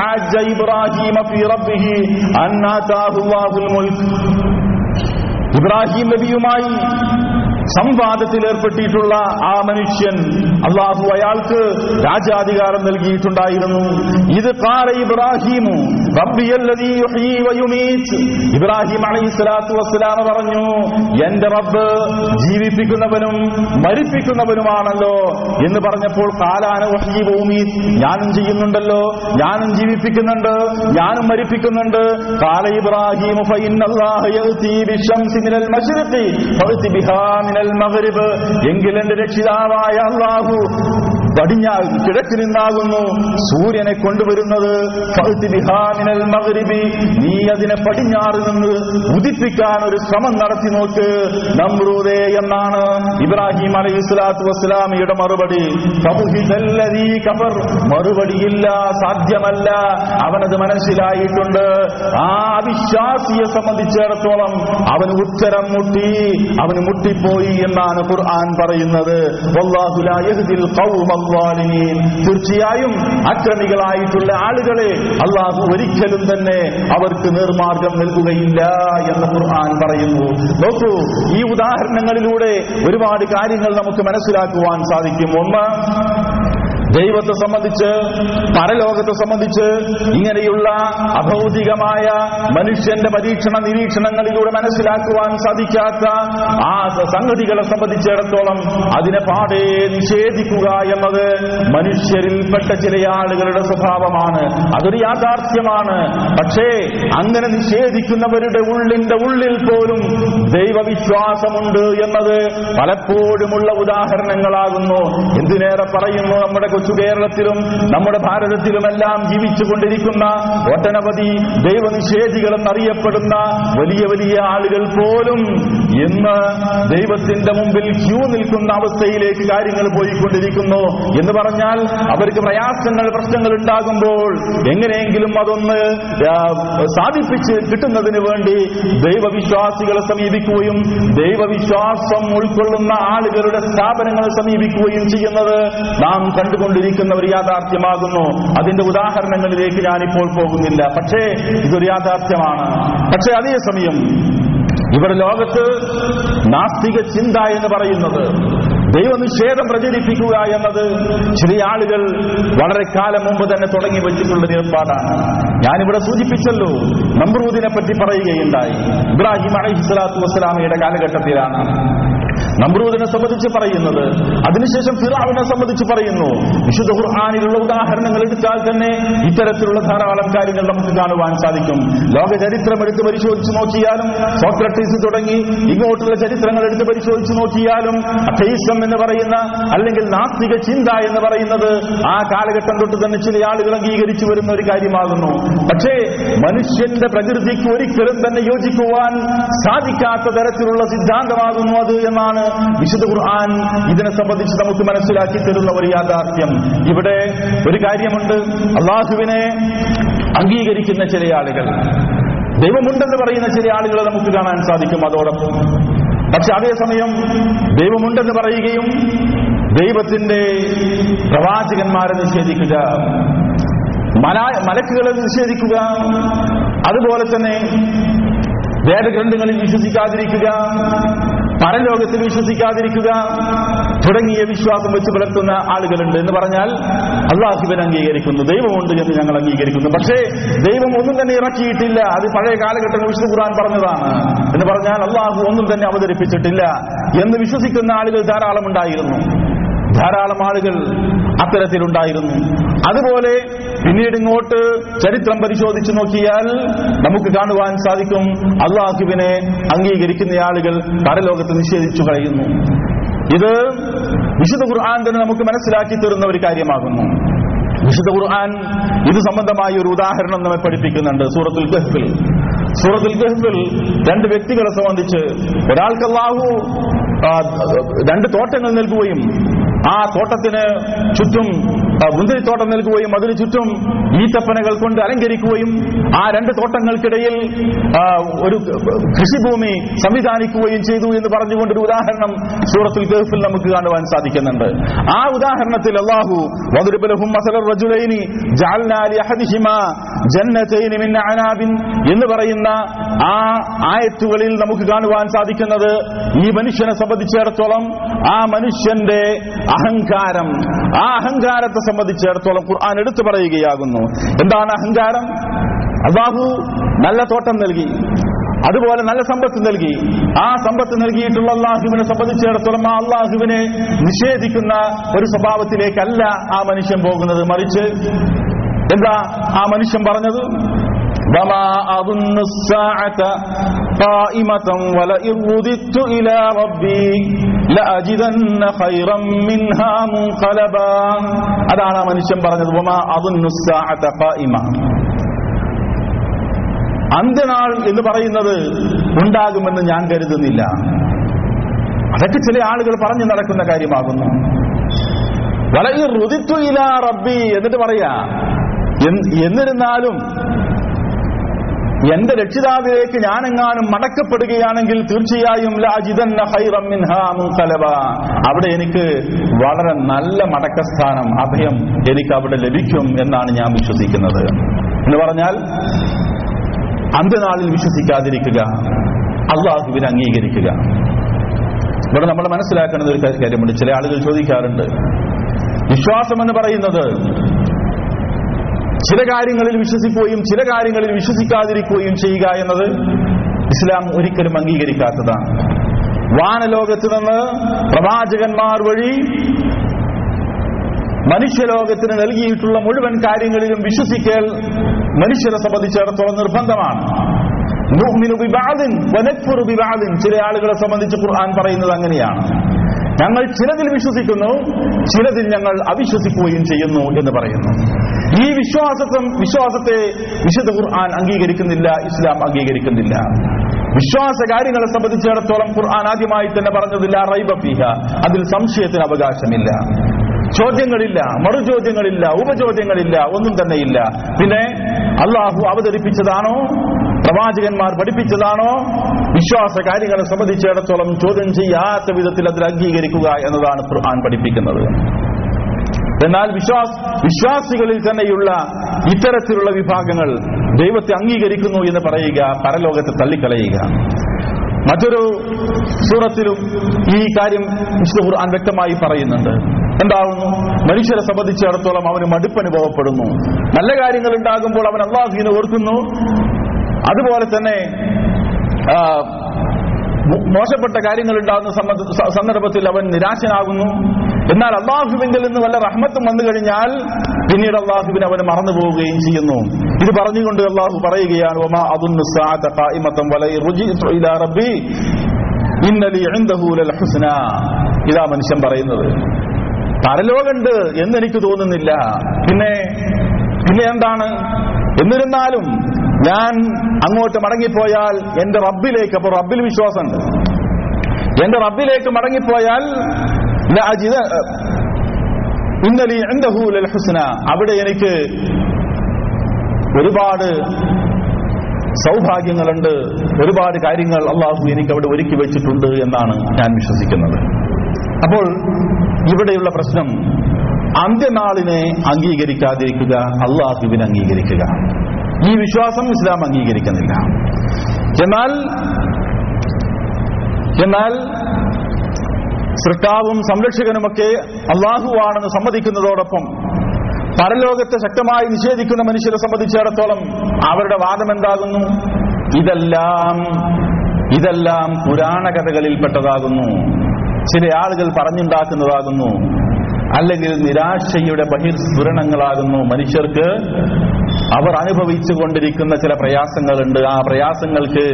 ഹാജ ഇബ്രാഹിം ഫീ റബ്ബിഹി മുൽക്. മുൽക്ക് ഇബ്രാഹിം നബിയുമായി സംവാദത്തിൽ ഏർപ്പെട്ടിട്ടുള്ള ആ മനുഷ്യൻ അള്ളാഹു അയാൾക്ക് രാജാധികാരം നൽകിയിട്ടുണ്ടായിരുന്നു. ഇത് കാല ഇബ്രാഹിമു ഇബ്രാഹിം അലൈഹി സ്വലാത്തു വസ്സലാമ പറഞ്ഞു എന്റെ റബ്ബ് ജീവിപ്പിക്കുന്നവനും മരിപ്പിക്കുന്നവനുമാണല്ലോ. എന്ന് പറഞ്ഞപ്പോൾ കാലാന വഉമീത് ഞാനും ചെയ്യുന്നുണ്ടല്ലോ ഞാനും ജീവിപ്പിക്കുന്നുണ്ട് ഞാനും മരിപ്പിക്കുന്നുണ്ട്. കാല ഇബ്രാഹിം മിനൽ മഗ്രിബ് എങ്കിൽ രക്ഷിതാവായ അല്ലാഹു പടിഞ്ഞാ കിഴക്ക് നിന്നാകുന്നു സൂര്യനെ കൊണ്ടുവരുന്നത് നീ അതിനെ പടിഞ്ഞാറ് നിന്ന് ഉദിപ്പിക്കാൻ ഒരു ശ്രമം നടത്തി നോക്ക്. നമ്രൂദേ എന്നാണ് ഇബ്രാഹിം അലൈഹി സ്വലാത്തു വസ്സലാമിയുടെ മറുപടി. മറുപടിയില്ല സാധ്യമല്ല. അവനത് മനസ്സിലായിട്ടുണ്ട്. ആ അവിശ്വാസിയെ സംബന്ധിച്ചിടത്തോളം അവന് ഉത്തരം മുട്ടി അവന് മുട്ടിപ്പോയി എന്നാണ് ഖുർആൻ പറയുന്നത്. തീർച്ചയായും അക്രമികളായിട്ടുള്ള ആളുകളെ അള്ളാഹു ഒരിക്കലും തന്നെ അവർക്ക് നേർമാർഗം നൽകുകയില്ല എന്ന് ഖുർആൻ പറയുന്നു. നോക്കൂ ഈ ഉദാഹരണങ്ങളിലൂടെ ഒരുപാട് കാര്യങ്ങൾ നമുക്ക് മനസ്സിലാക്കുവാൻ സാധിക്കും. ഒന്ന് ദൈവത്തെ സംബന്ധിച്ച് പരലോകത്തെ സംബന്ധിച്ച് ഇങ്ങനെയുള്ള അഭൗതികമായ മനുഷ്യന്റെ പരീക്ഷണ നിരീക്ഷണങ്ങളിലൂടെ മനസ്സിലാക്കുവാൻ സാധിക്കാത്ത ആ സംഗതികളെ സംബന്ധിച്ചിടത്തോളം അതിനെ പാടെ നിഷേധിക്കുക എന്നത് മനുഷ്യരിൽപ്പെട്ട ചില ആളുകളുടെ സ്വഭാവമാണ്. അതൊരു യാഥാർത്ഥ്യമാണ്. പക്ഷേ അങ്ങനെ നിഷേധിക്കുന്നവരുടെ ഉള്ളിന്റെ ഉള്ളിൽ പോലും ദൈവവിശ്വാസമുണ്ട് എന്നത് പലപ്പോഴുമുള്ള ഉദാഹരണങ്ങളാകുന്നു. എന്തിനേറെ പറയുന്നു നമ്മുടെ കൊച്ചു കേരളത്തിലും നമ്മുടെ ഭാരതത്തിലുമെല്ലാം ജീവിച്ചുകൊണ്ടിരിക്കുന്ന ഒട്ടനവധി ദൈവനിഷേധികളെന്നറിയപ്പെടുന്ന വലിയ വലിയ ആളുകൾ പോലും ഇന്ന് ദൈവത്തിന്റെ മുമ്പിൽ ക്യൂ നിൽക്കുന്ന അവസ്ഥയിലേക്ക് കാര്യങ്ങൾ പോയിക്കൊണ്ടിരിക്കുന്നു. എന്ന് പറഞ്ഞാൽ അവർക്ക് പ്രയാസങ്ങൾ പ്രശ്നങ്ങൾ ഉണ്ടാകുമ്പോൾ എങ്ങനെയെങ്കിലും അതൊന്ന് സാധിപ്പിച്ച് കിട്ടുന്നതിന് വേണ്ടി ദൈവവിശ്വാസികളെ സമീപിക്കുകയും ദൈവവിശ്വാസം ഉൾക്കൊള്ളുന്ന ആളുകളുടെ സ്ഥാപനങ്ങളെ സമീപിക്കുകയും ചെയ്യുന്നത് നാം കണ്ടുകൊണ്ടിരിക്കുന്ന ഒരു യാഥാർത്ഥ്യമാകുന്നു. അതിന്റെ ഉദാഹരണങ്ങളിലേക്ക് ഞാനിപ്പോൾ പോകുന്നില്ല. പക്ഷേ ഇതൊരു യാഥാർത്ഥ്യമാണ്. പക്ഷേ അതേസമയം ഇവിടെ ലോകത്ത് നാസ്തിക ചിന്ത എന്ന് പറയുന്നത് ദൈവനിഷേധം പ്രചരിപ്പിക്കുക എന്നത് ചില ആളുകൾ വളരെ കാലം മുമ്പ് തന്നെ തുടങ്ങി വെച്ചിട്ടുള്ള നിലപാടാണ് ഞാനിവിടെ സൂചിപ്പിച്ചല്ലോ നമ്രൂദിനെ പറ്റി പറയുകയുണ്ടായി. ഇബ്രാഹിം അലൈഹി സ്വലാത്തു വസ്സലാമയുടെ കാലഘട്ടത്തിലാണ്. നമ്രൂദിനെ സംബന്ധിച്ച് പറയുന്നത്. അതിനുശേഷം ഫിറാവിനെ സംബന്ധിച്ച് പറയുന്നു. വിശുദ്ധ ഖുർആാനിലുള്ള ഉദാഹരണങ്ങൾ എടുത്താൽ തന്നെ ഇത്തരത്തിലുള്ള ധാരാളം കാര്യങ്ങൾ നമുക്ക് കാണുവാൻ സാധിക്കും. ലോക ചരിത്രം എടുത്ത് പരിശോധിച്ച് നോക്കിയാലും സോക്രട്ടീസ് തുടങ്ങി ഇങ്ങോട്ടുള്ള ചരിത്രങ്ങൾ എടുത്ത് പരിശോധിച്ച് നോക്കിയാലും അഥൈസം എന്ന് പറയുന്ന അല്ലെങ്കിൽ നാസ്തിക ചിന്ത എന്ന് പറയുന്നത് ആ കാലഘട്ടം തൊട്ട് തന്നെ ചില ആളുകൾ അംഗീകരിച്ചു വരുന്ന ഒരു കാര്യമാകുന്നു. പക്ഷേ മനുഷ്യന്റെ പ്രകൃതിക്ക് ഒരിക്കലും തന്നെ യോജിക്കുവാൻ സാധിക്കാത്ത തരത്തിലുള്ള സിദ്ധാന്തമാകുന്നു അത് എന്നാണ് വിശുദ്ധ ഖുർആൻ ഇതിനെ സംബന്ധിച്ച് നമുക്ക് മനസ്സിലാക്കി തരുന്ന ഒരു യാഥാർത്ഥ്യം. ഇവിടെ ഒരു കാര്യമുണ്ട്. അള്ളാഹുവിനെ അംഗീകരിക്കുന്ന ചില ആളുകൾ. ദൈവമുണ്ടെന്ന് പറയുന്ന ചില ആളുകളെ നമുക്ക് കാണാൻ സാധിക്കും അതോടൊപ്പം. പക്ഷെ അതേസമയം ദൈവമുണ്ടെന്ന് പറയുകയും ദൈവത്തിന്റെ പ്രവാചകന്മാരെ നിഷേധിക്കുക മല മലക്കുകളെ നിഷേധിക്കുക അതുപോലെ തന്നെ വേദഗ്രന്ഥങ്ങളിൽ വിശ്വസിക്കാതിരിക്കുക പരലോകത്തിൽ വിശ്വസിക്കാതിരിക്കുക തുടങ്ങിയ വിശ്വാസം വെച്ച് പുലർത്തുന്ന ആളുകളുണ്ട് എന്ന് പറഞ്ഞാൽ അള്ളാഹുബൻ അംഗീകരിക്കുന്നു. ദൈവമുണ്ട് എന്ന് ഞങ്ങൾ അംഗീകരിക്കുന്നു. പക്ഷേ ദൈവം ഒന്നും തന്നെ ഇറക്കിയിട്ടില്ല. അത് പഴയ കാലഘട്ടങ്ങൾ വിശുദ്ധ ഖുർആൻ പറഞ്ഞതാണ്. എന്ന് പറഞ്ഞാൽ അള്ളാഹു ഒന്നും തന്നെ അവതരിപ്പിച്ചിട്ടില്ല. എന്ന് വിശ്വസിക്കുന്ന ആളുകൾ ധാരാളം ഉണ്ടായിരുന്നു ധാരാളം ആളുകൾ അത്തരത്തിലുണ്ടായിരുന്നു അതുപോലെ പിന്നീട് ഇങ്ങോട്ട് ചരിത്രം പരിശോധിച്ചു നോക്കിയാൽ നമുക്ക് കാണുവാൻ സാധിക്കും അള്ളാഹുവിനെ അംഗീകരിക്കുന്ന ആളുകൾ പരലോകത്ത് നിഷേധിച്ചു കളയുന്നു. ഇത് വിശുദ്ധ ഖുർആൻ തന്നെ നമുക്ക് മനസ്സിലാക്കി തരുന്ന ഒരു കാര്യമാകുന്നു. വിശുദ്ധ ഖുർആൻ ഇത് സംബന്ധമായ ഒരു ഉദാഹരണം നമ്മെ പഠിപ്പിക്കുന്നുണ്ട് സൂറത്തുൽ ഗഹഫിൽ. സൂറത്തുൽ ഗഹഫിൽ രണ്ട് വ്യക്തികളെ സംബന്ധിച്ച് ഒരാൾക്ക് അള്ളാഹു രണ്ട് തോട്ടങ്ങൾ നൽകുകയും ആ തോട്ടത്തിന് ചുറ്റും മുന്തിരിത്തോട്ടം നൽകുകയും അതിന് ചുറ്റും ഈത്തപ്പനകൾ കൊണ്ട് അലങ്കരിക്കുകയും ആ രണ്ട് തോട്ടങ്ങൾക്കിടയിൽ ഒരു കൃഷിഭൂമി സംവിധാനിക്കുകയും ചെയ്തു എന്ന് പറഞ്ഞുകൊണ്ടൊരു ഉദാഹരണം സൂറത്തുൽ ഗൾഫിൽ നമുക്ക് കാണുവാൻ സാധിക്കുന്നുണ്ട്. ആ ഉദാഹരണത്തിൽ അള്ളാഹു എന്ന് പറയുന്ന ആ ആയത്തുകളിൽ നമുക്ക് കാണുവാൻ സാധിക്കുന്നത് ഈ മനുഷ്യനെ സംബന്ധിച്ചിടത്തോളം ആ മനുഷ്യന്റെ അഹങ്കാരം. ആ അഹങ്കാരത്തെ സംബന്ധിച്ചിടത്തോളം ഖുർആൻ എടുത്തു പറയുകയാകുന്നു. എന്താണ് അഹങ്കാരം? അള്ളാഹു നല്ല തോട്ടം നൽകി. അതുപോലെ നല്ല സമ്പത്ത് നൽകി. ആ സമ്പത്ത് നൽകിയിട്ടുള്ള അള്ളാഹുവിനെ സംബന്ധിച്ചിടത്തോളം ആ അള്ളാഹുവിനെ നിഷേധിക്കുന്ന ഒരു സ്വഭാവത്തിലേക്കല്ല ആ മനുഷ്യൻ പോകുന്നത്. മറിച്ച് എന്താ ആ മനുഷ്യൻ പറഞ്ഞത്? وما أظن الساعة قائمة ولئن رددت إلى ربي لأجدن خيرا منها منقلبا അതാണ് ആ മനുഷ്യൻ പറഞ്ഞത് وما أظن الساعة قائمة അന്ത്യനാൾ എന്ന് പറയുന്നത് ഉണ്ടാകുമെന്ന് ഞാൻ കരുതുന്നില്ല അതൊക്കെ ചില ആളുകൾ പറഞ്ഞു നടക്കുന്ന കാര്യമാകുന്നു വളരെ റുദിത്തു ഇല റബ്ബി എന്നിട്ട് പറയാ എന്ന് എന്നിരുന്നാലും എന്റെ രക്ഷിതാവിലേക്ക് ഞാനെങ്ങാനും മടക്കപ്പെടുകയാണെങ്കിൽ തീർച്ചയായും. അവിടെ എനിക്ക് വളരെ നല്ല മടക്കസ്ഥാനം അഭയം എനിക്ക് അവിടെ ലഭിക്കും എന്നാണ് ഞാൻ വിശ്വസിക്കുന്നത്. എന്ന് പറഞ്ഞാൽ അന്ത്യനാളിൽ വിശ്വസിക്കാതിരിക്കുക അള്ളാഹുവിനെ അംഗീകരിക്കുക. ഇവിടെ നമ്മൾ മനസ്സിലാക്കുന്നത് ഒരു കാര്യമുണ്ട്. ചില ആളുകൾ ചോദിക്കാറുണ്ട് വിശ്വാസം എന്ന് പറയുന്നത് ചില കാര്യങ്ങളിൽ വിശ്വസിക്കുകയും ചില കാര്യങ്ങളിൽ വിശ്വസിക്കാതിരിക്കുകയും ചെയ്യുക എന്നത് ഇസ്ലാം ഒരിക്കലും അംഗീകരിക്കാത്തതാണ്. വാനലോകത്ത് നിന്ന് പ്രവാചകന്മാർ വഴി മനുഷ്യലോകത്തിന് നൽകിയിട്ടുള്ള മുഴുവൻ കാര്യങ്ങളിലും വിശ്വസിക്കൽ മനുഷ്യരെ സംബന്ധിച്ചിടത്തോളം നിർബന്ധമാണ്. ചില ആളുകളെ സംബന്ധിച്ച് ഖുർആൻ പറയുന്നത് അങ്ങനെയാണ്. ഞങ്ങൾ ചിലതിൽ വിശ്വസിക്കുന്നു ചിലതിൽ ഞങ്ങൾ അവിശ്വസിക്കുകയും ചെയ്യുന്നു എന്ന് പറയുന്നു. ഈ വിശ്വാസത്വം വിശ്വാസത്തെ വിശുദ്ധ ഖുർആൻ അംഗീകരിക്കുന്നില്ല ഇസ്ലാം അംഗീകരിക്കുന്നില്ല. വിശ്വാസ കാര്യങ്ങളെ സംബന്ധിച്ചിടത്തോളം ഖുർആൻ ആദ്യമായി തന്നെ പറഞ്ഞതില്ല റൈബ ഫീഹ. അതിൽ സംശയത്തിന് അവകാശമില്ല. ചോദ്യങ്ങളില്ല മറുചോദ്യങ്ങളില്ല ഉപചോദ്യങ്ങളില്ല ഒന്നും തന്നെയില്ല. പിന്നെ അള്ളാഹു അവതരിപ്പിച്ചതാണോ? പ്രവാചകന്മാർ പഠിപ്പിച്ചതാണോ? വിശ്വാസ കാര്യങ്ങളെ സംബന്ധിച്ചിടത്തോളം ചോദ്യം ചെയ്യാത്ത വിധത്തിൽ അതിൽ അംഗീകരിക്കുക എന്നതാണ് ഖുർആൻ പഠിപ്പിക്കുന്നത്. എന്നാൽ വിശ്വാസ വിശ്വാസികളിൽ തന്നെയുള്ള ഇത്തരത്തിലുള്ള വിഭാഗങ്ങൾ ദൈവത്തെ അംഗീകരിക്കുന്നു എന്ന് പറയുക പരലോകത്തെ തള്ളിക്കളയുക. മറ്റൊരു സൂറത്തിലും ഈ കാര്യം വിശുദ്ധ ഖുർആൻ വ്യക്തമായി പറയുന്നുണ്ട്. എന്താകുന്നു മനുഷ്യരെ സംബന്ധിച്ചിടത്തോളം അവന് മടുപ്പ് അനുഭവപ്പെടുന്നു. നല്ല കാര്യങ്ങൾ ഉണ്ടാകുമ്പോൾ അവൻ അള്ളാഹുവിനെ ഓർക്കുന്നു. അതുപോലെ തന്നെ മോശപ്പെട്ട കാര്യങ്ങൾ ഉണ്ടാകുന്ന സന്ദർഭത്തിൽ അവൻ നിരാശനാകുന്നു. എന്നാൽ അള്ളാഹുവിങ്കിൽ നിന്ന് വല്ല റഹ്മത്തും വന്നു കഴിഞ്ഞാൽ പിന്നീട് അള്ളാഹുവിനെ അവന് മറന്നു പോവുകയും ചെയ്യുന്നു. ഇത് പറഞ്ഞുകൊണ്ട് അള്ളാഹു പറയുകയാണ് റബ്ബി. ഇന്നലി ഇതാ മനുഷ്യൻ പറയുന്നത്. പരലോകമുണ്ട് എന്ന് എനിക്ക് തോന്നുന്നില്ല. പിന്നെ പിന്നെ എന്താണ്? എന്നിരുന്നാലും ഞാൻ അങ്ങോട്ട് മടങ്ങിപ്പോയാൽ എന്റെ റബ്ബിലേക്ക് അപ്പൊ റബ്ബിൽ വിശ്വാസമുണ്ട്. എന്റെ റബ്ബിലേക്ക് മടങ്ങിപ്പോയാൽ ഇന്നലി ഹുസ്ന അവിടെ എനിക്ക് ഒരുപാട് സൗഭാഗ്യങ്ങളുണ്ട്. ഒരുപാട് കാര്യങ്ങൾ അള്ളാഹു എനിക്ക് അവിടെ ഒരുക്കി വെച്ചിട്ടുണ്ട് എന്നാണ് ഞാൻ വിശ്വസിക്കുന്നത്. അപ്പോൾ ഇവിടെയുള്ള പ്രശ്നം അന്ത്യനാളിനെ അംഗീകരിക്കാതിരിക്കുക അള്ളാഹുവിനെ അംഗീകരിക്കുക. ഈ വിശ്വാസം ഇസ്ലാം അംഗീകരിക്കുന്നില്ല. എന്നാൽ എന്നാൽ സൃഷ്ടാവും സംരക്ഷകനുമൊക്കെ അള്ളാഹുവാണെന്ന് സമ്മതിക്കുന്നതോടൊപ്പം പരലോകത്തെ ശക്തമായി നിഷേധിക്കുന്ന മനുഷ്യരെ സംബന്ധിച്ചിടത്തോളം അവരുടെ വാദം എന്താകുന്നു? ഇതെല്ലാം ഇതെല്ലാം പുരാണ കഥകളിൽപ്പെട്ടതാകുന്നു. ചില ആളുകൾ പറഞ്ഞുണ്ടാക്കുന്നതാകുന്നു. അല്ലെങ്കിൽ നിരാശയുടെ ബഹിർസ്ഫുരണങ്ങളാകുന്നു മനുഷ്യർക്ക്. അവർ അനുഭവിച്ചു കൊണ്ടിരിക്കുന്ന ചില പ്രയാസങ്ങളുണ്ട്. ആ പ്രയാസങ്ങൾക്ക്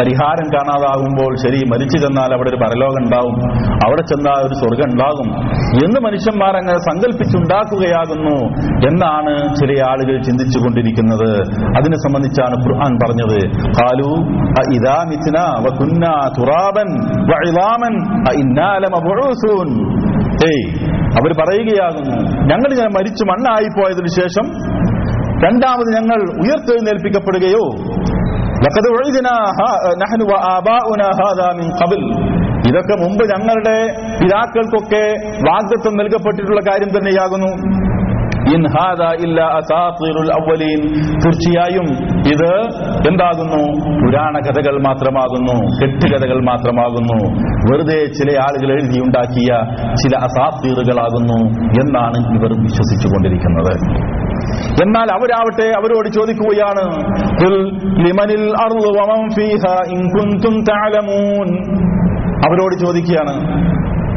പരിഹാരം കാണാതാകുമ്പോൾ ശരി മരിച്ചു ചെന്നാൽ അവിടെ ഒരു പരലോകം ഉണ്ടാവും. അവിടെ ചെന്നാൽ ഒരു സ്വർഗം ഉണ്ടാകും. എന്ന് മനുഷ്യന്മാർ അങ്ങനെ സങ്കല്പിച്ചുണ്ടാക്കുകയാകുന്നു എന്നാണ് ചില ആളുകൾ ചിന്തിച്ചു കൊണ്ടിരിക്കുന്നത് അതിനെ സംബന്ധിച്ചാണ് ഖുർആൻ പറഞ്ഞത്. കാലു തുറാബൻ അവർ പറയുകയാകുന്നു ഞങ്ങൾ ഇങ്ങനെ മരിച്ചു മണ്ണായി പോയതിനു ശേഷം രണ്ടാമത് ഞങ്ങൾ ഉയർത്തെഴുന്നേൽപ്പിക്കപ്പെടുകയോ ഇതൊക്കെ മുമ്പ് ഞങ്ങളുടെ പിതാക്കൾക്കൊക്കെ വാഗ്ദത്വം നൽകപ്പെട്ടിട്ടുള്ള കാര്യം തന്നെയാകുന്നു. തീർച്ചയായും ഇത് എന്താകുന്നു? പുരാണ കഥകൾ മാത്രമാകുന്നു കെട്ടുകഥകൾ മാത്രമാകുന്നു. വെറുതെ ചില ആളുകൾ എഴുതിയുണ്ടാക്കിയ ചില അസാത്തീറുകളാകുന്നു എന്നാണ് ഇവർ വിശ്വസിച്ചുകൊണ്ടിരിക്കുന്നത്. എന്നാൽ അവരാവട്ടെ അവരോട് ചോദിക്കുകയാണ്. അവരോട് ചോദിക്കുകയാണ്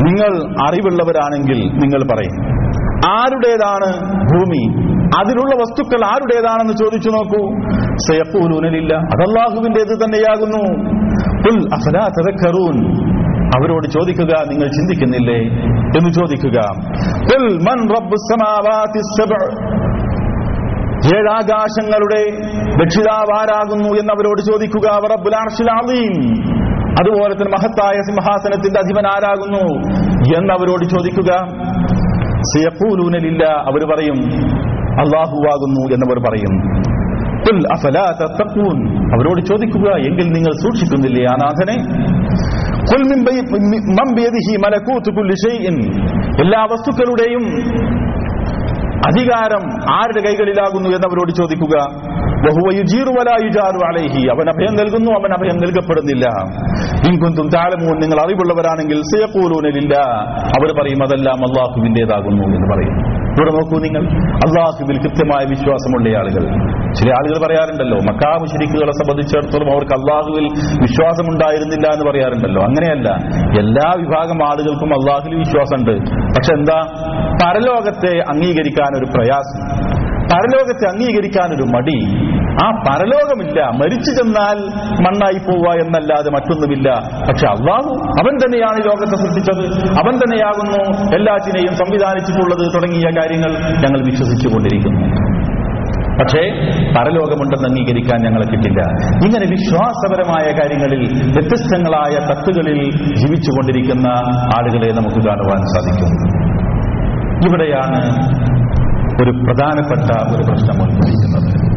നിങ്ങൾ അറിവുള്ളവരാണെങ്കിൽ നിങ്ങൾ പറയും ആരുടേതാണ് ഭൂമി? അതിലുള്ള വസ്തുക്കൾ ആരുടേതാണെന്ന് ചോദിച്ചു നോക്കൂ. സയഖൂലൂനലില്ല അതല്ലാഹുവിന്റെത് തന്നെയാകുന്നു. അവരോട് ചോദിക്കുക നിങ്ങൾ ചിന്തിക്കുന്നില്ലേ? എന്ന് ചോദിക്കുക ഏഴാകാശങ്ങളുടെ രക്ഷിതാവാരാകുന്നു എന്നവരോട് ചോദിക്കുക റബ്ബുൽ അർശിൽ അതുപോലെ തന്നെ മഹത്തായ സിംഹാസനത്തിന്റെ അധിപൻ ആരാകുന്നു എന്നവരോട് ചോദിക്കുക സിയപ്പൂലൂനലില്ല അവർ പറയും അള്ളാഹുവാകുന്നു എന്നവർ പറയും. അവരോട് ചോദിക്കുക എങ്കിൽ നിങ്ങൾ സൂക്ഷിക്കുന്നില്ലേ ആ നാഥനെ ഖുൽ മിൻ ബൈ- മി- മൻ ബിയദിഹി മലകൂതു കുല്ലി ഷൈഇൻ. എല്ലാ വസ്തുക്കളുടെയും അധികാരം ആരുടെ കൈകളിലാകുന്നു എന്ന് അവരോട് ചോദിക്കുക. അലൈഹി അവൻ അഭയം നൽകുന്നു അവൻ അഭയം നൽകപ്പെടുന്നില്ല. ഇൻകുന്തും താലമൂൻ നിങ്ങൾ അറിവുള്ളവരാണെങ്കിൽ സയഖൂലൂനലില്ല അവർ പറയും അതെല്ലാം അള്ളാഹുവിന്റെതാകുന്നു എന്ന് പറയും ഇവിടെ നോക്കൂ നിങ്ങൾ. അള്ളാഹുബിൽ കൃത്യമായ വിശ്വാസമുള്ള ആളുകൾ. ചില ആളുകൾ പറയാറുണ്ടല്ലോ മക്കാ മുശ്രിക്കുകളെ സംബന്ധിച്ചിടത്തോളം അവർക്ക് അള്ളാഹുവിൽ വിശ്വാസമുണ്ടായിരുന്നില്ല എന്ന് പറയാറുണ്ടല്ലോ. അങ്ങനെയല്ല. എല്ലാ വിഭാഗം ആളുകൾക്കും അള്ളാഹുവിൽ വിശ്വാസമുണ്ട്. പക്ഷെ എന്താ? പരലോകത്തെ അംഗീകരിക്കാൻ ഒരു പ്രയാസം. പരലോകത്തെ അംഗീകരിക്കാൻ ഒരു മടി. ആ പരലോകമില്ല. മരിച്ചു ചെന്നാൽ മണ്ണായി പോവുക എന്നല്ലാതെ മറ്റൊന്നുമില്ല. പക്ഷെ അള്ളാഹു അവൻ തന്നെയാണ് ലോകത്തെ സൃഷ്ടിച്ചത്. അവൻ തന്നെയാകുന്നു എല്ലാറ്റിനെയും സംവിധാനിച്ചിട്ടുള്ളത് തുടങ്ങിയ കാര്യങ്ങൾ ഞങ്ങൾ വിശ്വസിച്ചുകൊണ്ടിരിക്കുന്നു. പക്ഷേ പരലോകമുണ്ടെന്ന് അംഗീകരിക്കാൻ ഞങ്ങൾ കിട്ടില്ല. ഇങ്ങനെ വിശ്വാസപരമായ കാര്യങ്ങളിൽ വ്യത്യസ്തങ്ങളായ തത്തുകളിൽ ജീവിച്ചുകൊണ്ടിരിക്കുന്ന ആളുകളെ നമുക്ക് കാണുവാൻ സാധിക്കും. ഇവിടെയാണ് ഒരു പ്രധാനപ്പെട്ട ഒരു പ്രശ്നം ഉത്ഭവിക്കുന്നത്.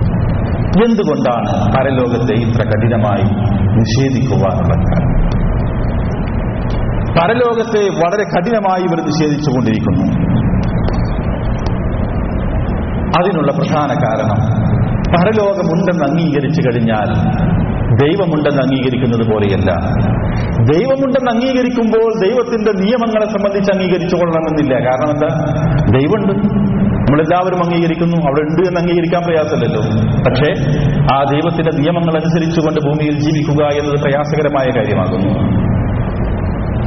എന്തുകൊണ്ടാണ് പരലോകത്തെ ഇത്ര കഠിനമായി നിഷേധിക്കുവാനുള്ള കാരണം? പരലോകത്തെ വളരെ കഠിനമായി ഇവർ നിഷേധിച്ചുകൊണ്ടിരിക്കുന്നു. അതിനുള്ള പ്രധാന കാരണം പരലോകമുണ്ടെന്ന് അംഗീകരിച്ചു കഴിഞ്ഞാൽ ദൈവമുണ്ടെന്ന് അംഗീകരിക്കുന്നത് പോലെയല്ല. ദൈവമുണ്ടെന്ന് അംഗീകരിക്കുമ്പോൾ ദൈവത്തിന്റെ നിയമങ്ങളെ സംബന്ധിച്ച് അംഗീകരിച്ചു കൊള്ളണമെന്നില്ല. കാരണം എന്താ? ദൈവമുണ്ട്. നമ്മളെല്ലാവരും അംഗീകരിക്കുന്നു. അവിടെ ഉണ്ട് എന്ന് അംഗീകരിക്കാൻ പ്രയാസമല്ലല്ലോ. പക്ഷേ ആ ദൈവത്തിന്റെ നിയമങ്ങൾ അനുസരിച്ചുകൊണ്ട് ഭൂമിയിൽ ജീവിക്കുക എന്നത് പ്രയാസകരമായ കാര്യമാകുന്നു.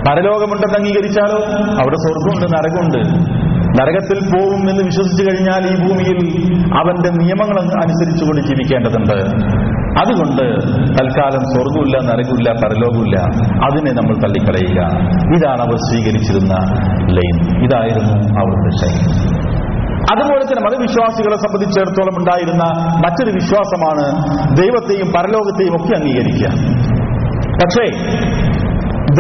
പരലോകമുണ്ടെന്ന് അംഗീകരിച്ചാലോ? അവിടെ സ്വർഗമുണ്ട് നരകമുണ്ട്. നരകത്തിൽ പോവും എന്ന് വിശ്വസിച്ചു കഴിഞ്ഞാൽ ഈ ഭൂമിയിൽ അവന്റെ നിയമങ്ങൾ അനുസരിച്ചുകൊണ്ട് ജീവിക്കേണ്ടതുണ്ട്. അതുകൊണ്ട് തൽക്കാലം സ്വർഗമില്ല നരകമില്ല പരലോകമില്ല. അതിനെ നമ്മൾ തള്ളിക്കളയുക. ഇതാണ് അവർ സ്വീകരിച്ചിരുന്ന ലൈൻ. ഇതായിരുന്നു അവരുടെ ശൈലി. അതുപോലെ തന്നെ മതവിശ്വാസികളെ സംബന്ധിച്ചിടത്തോളം ഉണ്ടായിരുന്ന മറ്റൊരു വിശ്വാസമാണ് ദൈവത്തെയും പരലോകത്തെയും ഒക്കെ അംഗീകരിക്കുക. പക്ഷേ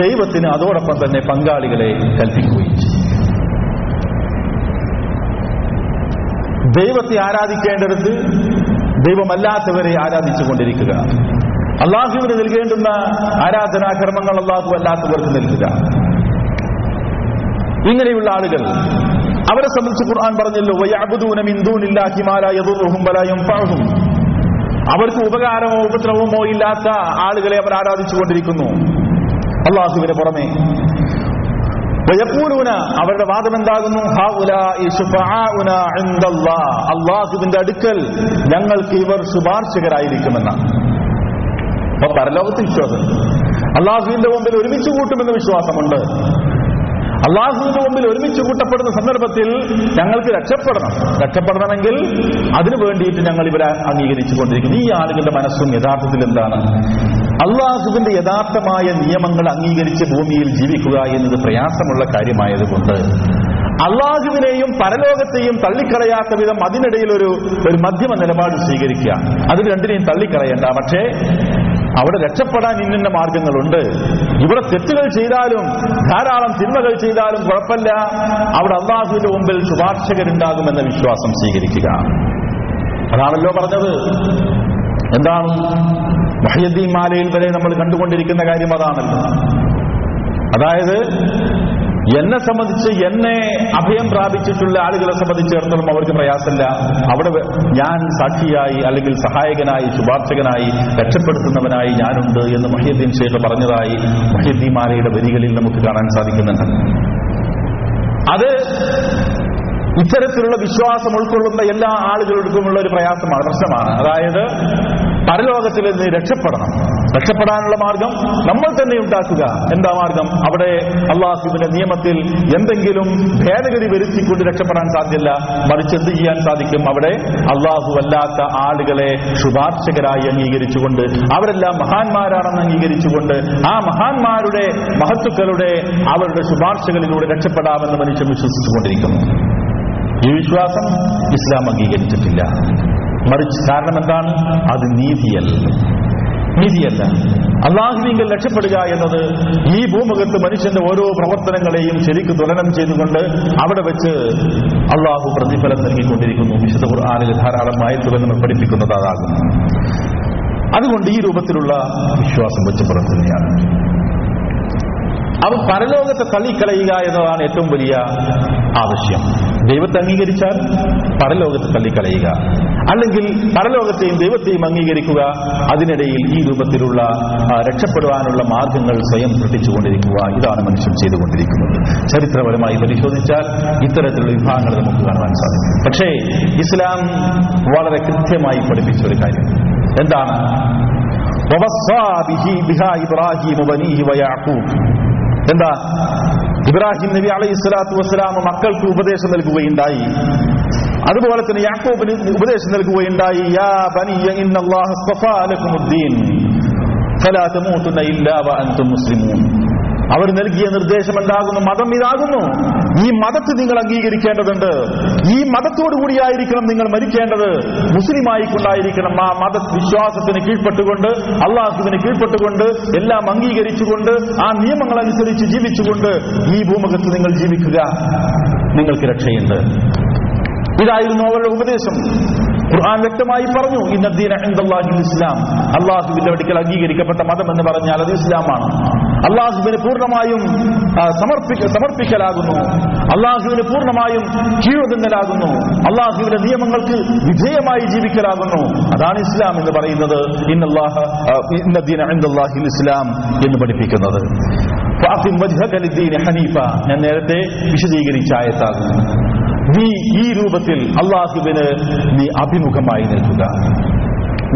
ദൈവത്തിന് അതോടൊപ്പം തന്നെ പങ്കാളികളെ കൽപ്പിക്കുകയും ദൈവത്തെ ആരാധിക്കേണ്ടടുത്ത് ദൈവമല്ലാത്തവരെ ആരാധിച്ചുകൊണ്ടിരിക്കുക. അള്ളാഹുവിന് നൽകേണ്ടുന്ന ആരാധനാകർമ്മങ്ങൾ അള്ളാഹു അല്ലാത്തവർക്ക് നൽകുക. ഇങ്ങനെയുള്ള ആളുകൾ അവരെ സംബന്ധിച്ച് ഖുർആൻ പറഞ്ഞല്ലോ അവർക്ക് ഉപകാരമോ ഉപദ്രവമോ ഇല്ലാത്ത ആളുകളെ അവർ ആരാധിച്ചുകൊണ്ടിരിക്കുന്നു. അള്ളാഹുവിന് പുറമെ. വയക്കൂലൂന അവരുടെ വാദം എന്താകുന്നു. അള്ളാഹുവിന്റെ അടുക്കൽ ഞങ്ങൾക്ക് ഇവർ ശുപാർശകരായിരിക്കുമെന്നാണ് അപ്പൊ പരലോകത്ത് വിശ്വാസം. അള്ളാഹുവിന്റെ മുമ്പിൽ ഒരുമിച്ച് കൂട്ടുമെന്ന് വിശ്വാസമുണ്ട്. അള്ളാഹുവിന്റെ മുമ്പിൽ ഒരുമിച്ച് കൂട്ടപ്പെടുന്ന സന്ദർഭത്തിൽ ഞങ്ങൾക്ക് രക്ഷപ്പെടണം. രക്ഷപ്പെടണമെങ്കിൽ അതിനു വേണ്ടിയിട്ട് ഞങ്ങൾ ഇവരെ അംഗീകരിച്ചു കൊണ്ടിരിക്കുന്നു ഈ ആളുകളുടെ മനസ്സും യഥാർത്ഥത്തിൽ എന്താണ്? അള്ളാഹുവിന്റെ യഥാർത്ഥമായ നിയമങ്ങൾ അംഗീകരിച്ച് ഭൂമിയിൽ ജീവിക്കുക എന്നത് പ്രയാസമുള്ള കാര്യമായതുകൊണ്ട് അള്ളാഹുവിനെയും പരലോകത്തെയും തള്ളിക്കളയാത്ത വിധം അതിനിടയിൽ ഒരു ഒരു മധ്യമ നിലപാട് സ്വീകരിക്കുക. അത് രണ്ടിനെയും തള്ളിക്കളയണ്ട. പക്ഷേ അവിടെ രക്ഷപ്പെടാൻ ഇന്നിന്റെ മാർഗങ്ങളുണ്ട്. ഇവിടെ തെറ്റുകൾ ചെയ്താലും ധാരാളം തിന്മകൾ ചെയ്താലും കുഴപ്പമില്ല. അവിടെ അള്ളാഹുവിന്റെ മുമ്പിൽ ശുപാർശകരുണ്ടാകുമെന്ന വിശ്വാസം സ്വീകരിക്കുക. അതാണല്ലോ പറഞ്ഞത്. എന്താണ്? മഹിയദ്ദീൻ മാലയിൽ വരെ നമ്മൾ കണ്ടുകൊണ്ടിരിക്കുന്ന കാര്യം അതാണല്ലോ. അതായത് എന്നെ സംബന്ധിച്ച് എന്നെ അഭയം പ്രാപിച്ചിട്ടുള്ള ആളുകളെ സംബന്ധിച്ചിടത്തോളം അവർക്ക് പ്രയാസമില്ല. അവിടെ ഞാൻ സാക്ഷിയായി അല്ലെങ്കിൽ സഹായകനായി ശുപാർശകനായി രക്ഷപ്പെടുത്തുന്നവനായി ഞാനുണ്ട് എന്ന് മഹിയുദ്ദീൻ ഷേഖ് പറഞ്ഞതായി മഹിയുദ്ദീമാലയുടെ വരികളിൽ നമുക്ക് കാണാൻ സാധിക്കുന്നുണ്ട്. അത് ഇത്തരത്തിലുള്ള വിശ്വാസം ഉൾക്കൊള്ളുന്ന എല്ലാ ആളുകൾക്കുമുള്ള ഒരു പ്രയാസമാണ് പ്രശ്നമാണ്. അതായത് പരലോകത്തിൽ നിന്ന് രക്ഷപ്പെടണം. രക്ഷപ്പെടാനുള്ള മാർഗം നമ്മൾ തന്നെ ഉണ്ടാക്കുക. എന്താ മാർഗം? അവിടെ അള്ളാഹുബിന്റെ നിയമത്തിൽ എന്തെങ്കിലും ഭേദഗതി വരുത്തിക്കൊണ്ട് രക്ഷപ്പെടാൻ സാധ്യല്ല. മറിച്ച് എന്ത് ചെയ്യാൻ സാധിക്കും? അവിടെ അള്ളാഹു അല്ലാത്ത ആളുകളെ ശുപാർശകരായി അംഗീകരിച്ചുകൊണ്ട് അവരെല്ലാം മഹാന്മാരാണെന്ന് അംഗീകരിച്ചുകൊണ്ട് ആ മഹാന്മാരുടെ മഹത്തുക്കളുടെ അവരുടെ ശുപാർശകളിലൂടെ രക്ഷപ്പെടാമെന്ന് മനുഷ്യൻ വിശ്വസിച്ചുകൊണ്ടിരിക്കുന്നു. ഈ വിശ്വാസം ഇസ്ലാം അംഗീകരിച്ചിട്ടില്ല. മറിച്ച് കാരണം എന്താണ്? അത് നീതിയല്ല. നീതിയല്ല അള്ളാഹുവിങ്കൽ രക്ഷപ്പെടുക എന്നത് ഈ ഭൂമുഖത്ത് മനുഷ്യന്റെ ഓരോ പ്രവർത്തനങ്ങളെയും ശരിക്ക് തുലനം ചെയ്തുകൊണ്ട് അവിടെ വെച്ച് അള്ളാഹു പ്രതിഫലം നൽകിക്കൊണ്ടിരിക്കുന്നു. വിശുദ്ധ ഖുർആാനിൽ ധാരാളം ആയത്തുകൾ നമ്മൾ പഠിപ്പിക്കുന്നത് അതുകൊണ്ട് ഈ രൂപത്തിലുള്ള വിശ്വാസം വെച്ച് പുറത്തുതന്നെയാണ് അവ പരലോകത്തെ തള്ളിക്കളയുക എന്നതാണ് ഏറ്റവും വലിയ ആവശ്യം. ദൈവത്തെ അംഗീകരിച്ചാൽ പരലോകത്ത് തള്ളിക്കളയുക. അല്ലെങ്കിൽ പരലോകത്തെയും ദൈവത്തെയും അംഗീകരിക്കുക അതിനിടയിൽ ഈ രൂപത്തിലുള്ള രക്ഷപ്പെടുവാനുള്ള മാർഗങ്ങൾ സ്വയം സൃഷ്ടിച്ചുകൊണ്ടിരിക്കുക. ഇതാണ് മനുഷ്യൻ ചെയ്തുകൊണ്ടിരിക്കുന്നത്. ചരിത്രപരമായി പരിശോധിച്ചാൽ ഇത്തരത്തിലുള്ള വിഭാഗങ്ങൾ നമുക്ക് കാണുവാൻ സാധിക്കും. പക്ഷേ ഇസ്ലാം വളരെ കൃത്യമായി പഠിപ്പിച്ച ഒരു കാര്യം. എന്താണ്? എന്താ? ഇബ്രാഹിം നബി അലൈഹി സ്വലാത്തു വസ്സലാം മക്കൾക്ക് ഉപദേശം നൽകുകയുണ്ടായി. അതുപോലെ തന്നെ യാക്കോബിന് ഉപദേശം നൽകുകയുണ്ടായി. യാ ബനിയ ഇന്നല്ലാഹ അസ്തഫാ ലക്കുമുദ്ദീൻ ഫലാ തമൂതുന്ന ഇല്ലാ വഅൻതും മുസ്ലിമൂൻ. അവർ നൽകിയ നിർദ്ദേശം എന്താകുന്നു? മതം ഇതാകുന്നു. ഈ മതത്തെ നിങ്ങൾ അംഗീകരിക്കേണ്ടതുണ്ട്. ഈ മതത്തോടു കൂടിയായിരിക്കണം നിങ്ങൾ മരിക്കേണ്ടത്. മുസ്ലിമായി കൊണ്ടായിരിക്കണം ആ മത വിശ്വാസത്തിന് കീഴ്പ്പെട്ടുകൊണ്ട് അള്ളാഹുവിന് കീഴ്പ്പെട്ടുകൊണ്ട് എല്ലാം അംഗീകരിച്ചുകൊണ്ട് ആ നിയമങ്ങൾ അനുസരിച്ച് ജീവിച്ചുകൊണ്ട് ഈ ഭൂമുഖത്ത് നിങ്ങൾ ജീവിക്കുക. നിങ്ങൾക്ക് രക്ഷയുണ്ട്. ഇതായിരുന്നു അവരുടെ ഉപദേശം. ഖുർആൻ വ്യക്തമായി പറഞ്ഞു ഇന്നദ്ദീന ഇന്ദല്ലാഹിൽ ഇസ്ലാം. അള്ളാഹുവിന്റെ അടുക്കൽ അംഗീകരിക്കപ്പെട്ട മതം എന്ന് പറഞ്ഞാൽ അത് ഇസ്ലാമാണ്. അള്ളാഹുവിന് പൂർണമായും സമർപ്പിക്ക സമർപ്പിക്കലാകുന്നു. അള്ളാഹുവിന് പൂർണമായും കീഴൊതുങ്ങലാകുന്നു അള്ളാഹുവിന്റെ നിയമങ്ങൾക്ക് വിധേയമായി ജീവിക്കലാകുന്നു. അതാണ് ഇസ്ലാം എന്ന് പറയുന്നത്. ഇസ്ലാം എന്ന് പഠിപ്പിക്കുന്നത്. ഞാൻ നേരത്തെ വിശദീകരിച്ച ആയത്താകുന്നു. നീ ഈ രൂപത്തിൽ അള്ളാഹുവിന് നീ അഭിമുഖമായി നിൽക്കുക.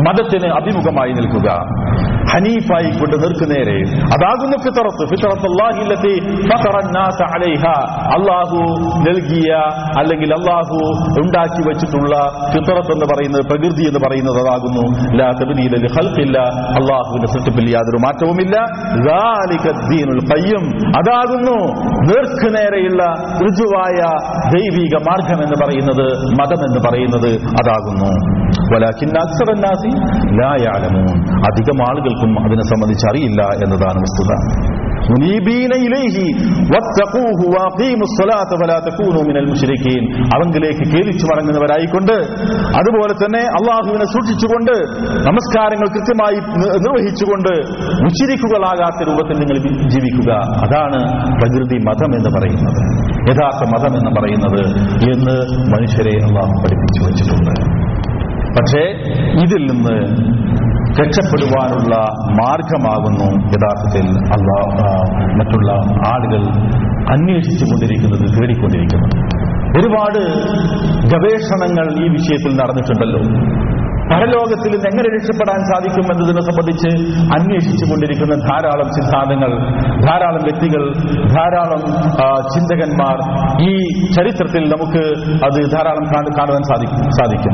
മതത്തിന് അഭിമുഖമായി നിൽക്കുക. ഹനീഫായി കൊണ്ട് നേർക്കുനേരെ അതാകുന്നു ഫിത്തറത്ത് ഫിത്തറത്ത് അള്ളാഹില്ലത്തി അള്ളാഹു നൽകിയ അല്ലെങ്കിൽ അള്ളാഹു ഉണ്ടാക്കി വെച്ചിട്ടുള്ള ഫിത്തറത്ത് എന്ന് പറയുന്നത് പ്രകൃതി എന്ന് പറയുന്നത് അതാകുന്നു. അള്ളാഹുവിന്റെ സൃഷ്ടിപ്പിൽ യാതൊരു മാറ്റവുമില്ല. അതാകുന്നു നേർക്കുനേരെയുള്ള ഋജുവായ ദൈവിക മാർഗം എന്ന് പറയുന്നത് മതം എന്ന് പറയുന്നത് അതാകുന്നു. അധികം ആളുകൾ ആളുകൾക്കും അതിനെ സംബന്ധിച്ച് അറിയില്ല എന്നതാണ് വസ്തുത. അവങ്കിലേക്ക് കേലിച്ചു മടങ്ങുന്നവരായിക്കൊണ്ട് അതുപോലെ തന്നെ അള്ളാഹുവിനെ സൂക്ഷിച്ചുകൊണ്ട് നമസ്കാരങ്ങൾ കൃത്യമായി നിർവഹിച്ചുകൊണ്ട് മുച്ചിരിക്കുകളാകാത്ത രൂപത്തിൽ നിങ്ങൾ ജീവിക്കുക. അതാണ് പ്രകൃതി മതം എന്ന് പറയുന്നത്. യഥാർത്ഥ മതം എന്ന് പറയുന്നത് എന്ന് മനുഷ്യരെ അള്ളാഹു പഠിപ്പിച്ചു വച്ചിട്ടുണ്ട്. പക്ഷേ ഇതിൽ നിന്ന് രക്ഷപ്പെടുവാനുള്ള മാർഗമാകുന്നു യഥാർത്ഥത്തിൽ അള്ളാഹ് മറ്റുള്ള ആളുകൾ അന്വേഷിച്ചു കൊണ്ടിരിക്കുന്നത് തേടിക്കൊണ്ടിരിക്കുന്നത്. ഒരുപാട് ഗവേഷണങ്ങൾ ഈ വിഷയത്തിൽ നടന്നിട്ടുണ്ടല്ലോ. പരലോകത്തിൽ നിന്ന് എങ്ങനെ രക്ഷപ്പെടാൻ സാധിക്കും എന്നതിനെ സംബന്ധിച്ച് അന്വേഷിച്ചു കൊണ്ടിരിക്കുന്ന ധാരാളം സിദ്ധാന്തങ്ങൾ ധാരാളം വ്യക്തികൾ ധാരാളം ചിന്തകന്മാർ ഈ ചരിത്രത്തിൽ നമുക്ക് അത് ധാരാളം കാണു- കാണുവാൻ സാധിക്കും സാധിക്കും.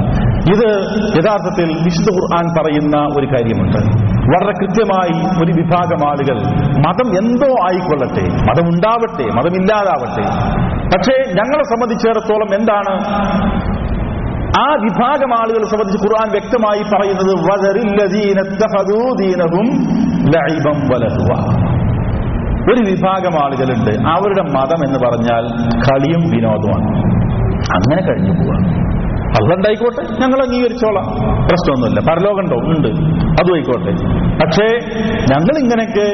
ഇത് യഥാർത്ഥത്തിൽ വിശുദ്ധ ഖുർആൻ പറയുന്ന ഒരു കാര്യമുണ്ട്. വളരെ കൃത്യമായി ഒരു വിഭാഗം ആളുകൾ മതം എന്തോ ആയിക്കൊള്ളട്ടെ മതമുണ്ടാവട്ടെ മതമില്ലാതാവട്ടെ. പക്ഷേ ഞങ്ങളെ സംബന്ധിച്ചിടത്തോളം എന്താണ്? ആ വിഭാഗം ആളുകൾ സംബന്ധിച്ച് ഖുർആൻ വ്യക്തമായി പറയുന്നത് ഒരു വിഭാഗം ആളുകളുണ്ട്. അവരുടെ മതം എന്ന് പറഞ്ഞാൽ കളിയും വിനോദമാണ് അങ്ങനെ കഴിഞ്ഞു പോവാ അതുണ്ടായിക്കോട്ടെ ഞങ്ങൾ അംഗീകരിച്ചോളാം. പ്രശ്നമൊന്നുമില്ല. പരലോകണ്ടോ ഉണ്ട്? അതും ആയിക്കോട്ടെ. പക്ഷേ ഞങ്ങൾ ഇങ്ങനെയൊക്കെ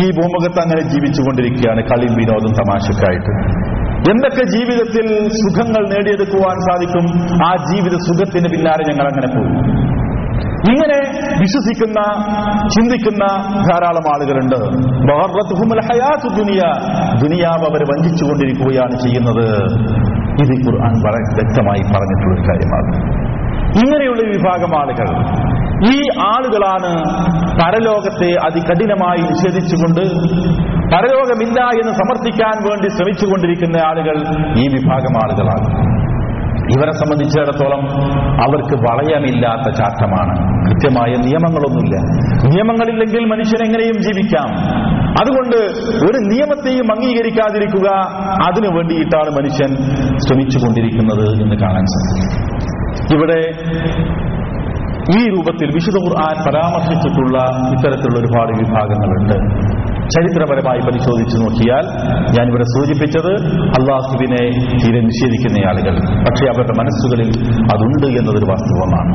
ഈ ഭൂമുഖത്ത് അങ്ങനെ ജീവിച്ചുകൊണ്ടിരിക്കുകയാണ്. കളിയും വിനോദം തമാശക്കായിട്ട്. എന്തൊക്കെ ജീവിതത്തിൽ സുഖങ്ങൾ നേടിയെടുക്കുവാൻ സാധിക്കും ആ ജീവിത സുഖത്തിന് പിന്നാലെ ഞങ്ങൾ അങ്ങനെ പോകും. ഇങ്ങനെ വിശ്വസിക്കുന്ന ചിന്തിക്കുന്ന ധാരാളം ആളുകളുണ്ട്. ദുനിയാവ് അവർ വഞ്ചിച്ചുകൊണ്ടിരിക്കുകയാണ് ചെയ്യുന്നത്. ഇത് ഖുർആൻ വ്യക്തമായി പറഞ്ഞിട്ടുള്ള കാര്യമാണ്. ഇങ്ങനെയുള്ള വിഭാഗം ആളുകൾ ഈ ആളുകളാണ് പരലോകത്തെ അതികഠിനമായി നിഷേധിച്ചുകൊണ്ട് പരലോകമില്ല എന്ന് സമർത്ഥിക്കാൻ വേണ്ടി ശ്രമിച്ചുകൊണ്ടിരിക്കുന്ന ആളുകൾ ഈ വിഭാഗം ആളുകളാണ്. ഇവരെ സംബന്ധിച്ചിടത്തോളം അവർക്ക് വളയമില്ലാത്ത ചാട്ടമാണ്. കൃത്യമായ നിയമങ്ങളൊന്നുമില്ല. നിയമങ്ങളില്ലെങ്കിൽ മനുഷ്യൻ എങ്ങനെയും ജീവിക്കാം. അതുകൊണ്ട് ഒരു നിയമത്തെയും അംഗീകരിക്കാതിരിക്കുക അതിനു വേണ്ടിയിട്ടാണ് മനുഷ്യൻ ശ്രമിച്ചുകൊണ്ടിരിക്കുന്നത് എന്ന് കാണാൻ സാധിക്കും. ഇവിടെ ഈ രൂപത്തിൽ വിശുദ്ധ ഖുർആൻ പരാമർശിച്ചിട്ടുള്ള ഇത്തരത്തിലുള്ള ഒരുപാട് വിഭാഗങ്ങളുണ്ട്. ചരിത്രപരമായി പരിശോധിച്ചു നോക്കിയാൽ ഞാനിവിടെ സൂചിപ്പിച്ചത് അള്ളാഹുവിനെ തീരെ നിഷേധിക്കുന്ന ആളുകൾ. പക്ഷേ അവരുടെ മനസ്സുകളിൽ അതുണ്ട് എന്നതൊരു വാസ്തവമാണ്.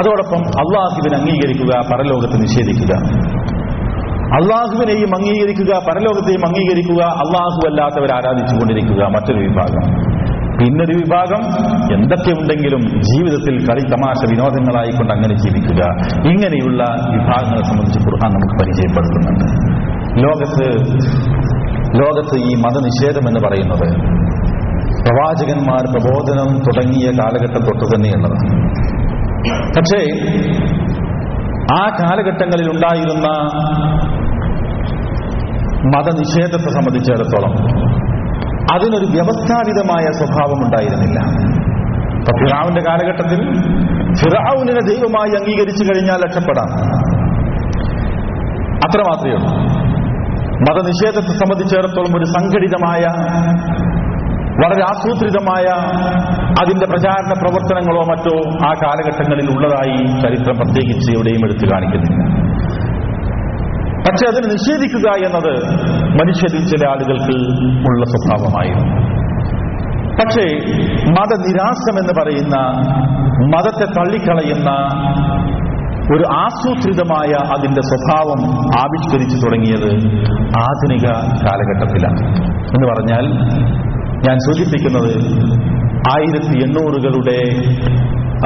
അതോടൊപ്പം അള്ളാഹുവിനെ അംഗീകരിക്കുക പരലോകത്തെ നിഷേധിക്കുക. അള്ളാഹുവിനെയും അംഗീകരിക്കുക പരലോകത്തെയും അംഗീകരിക്കുക അള്ളാഹു അല്ലാത്തവരെ ആരാധിച്ചുകൊണ്ടിരിക്കുക മറ്റൊരു വിഭാഗം. പിന്നൊരു വിഭാഗം എന്തൊക്കെ ഉണ്ടെങ്കിലും ജീവിതത്തിൽ കളി തമാശ വിനോദങ്ങളായിക്കൊണ്ട് അങ്ങനെ ജീവിക്കുക. ഇങ്ങനെയുള്ള വിഭാഗങ്ങളെ സംബന്ധിച്ച് ഖുർആൻ നമുക്ക് പരിചയപ്പെടുത്തുന്നുണ്ട്. ലോകത്ത് ലോകത്ത് ഈ മതനിഷേധം എന്ന് പറയുന്നത് പ്രവാചകന്മാർ പ്രബോധനം തുടങ്ങിയ കാലഘട്ടം തൊട്ട് തന്നെയുള്ളതാണ് പക്ഷേ ആ കാലഘട്ടങ്ങളിൽ ഉണ്ടായിരുന്ന മതനിഷേധത്തെ സംബന്ധിച്ചിടത്തോളം അതിനൊരു വ്യവസ്ഥാപിതമായ സ്വഭാവം ഉണ്ടായിരുന്നില്ല. അപ്പൊ ഫിറാവിന്റെ കാലഘട്ടത്തിൽ ഫിറാവുനെ ദൈവമായി അംഗീകരിച്ചു കഴിഞ്ഞാൽ രക്ഷപ്പെടാം. അത്ര മാത്രമേ ഉള്ളൂ. മതനിഷേധത്തെ സംബന്ധിച്ചിടത്തോളം ഒരു സംഘടിതമായ വളരെ ആസൂത്രിതമായ അതിന്റെ പ്രചാരണ പ്രവർത്തനങ്ങളോ മറ്റോ ആ കാലഘട്ടങ്ങളിൽ ഉള്ളതായി ചരിത്രം പ്രത്യേകിച്ച് എവിടെയും എടുത്തു കാണിക്കുന്നില്ല. പക്ഷെ അതിനെ നിഷേധിക്കുക എന്നത് മനുഷ്യരിൽ ചില ആളുകൾക്ക് ഉള്ള സ്വഭാവമായിരുന്നു. പക്ഷേ മതനിരാസം എന്ന് പറയുന്ന മതത്തെ തള്ളിക്കളയുന്ന ഒരു ആസൂത്രിതമായ അതിന്റെ സ്വഭാവം ആവിഷ്കരിച്ചു തുടങ്ങിയത് ആധുനിക കാലഘട്ടത്തിലാണ്. എന്ന് പറഞ്ഞാൽ ഞാൻ സൂചിപ്പിക്കുന്നത് ആയിരത്തി എണ്ണൂറുകളുടെ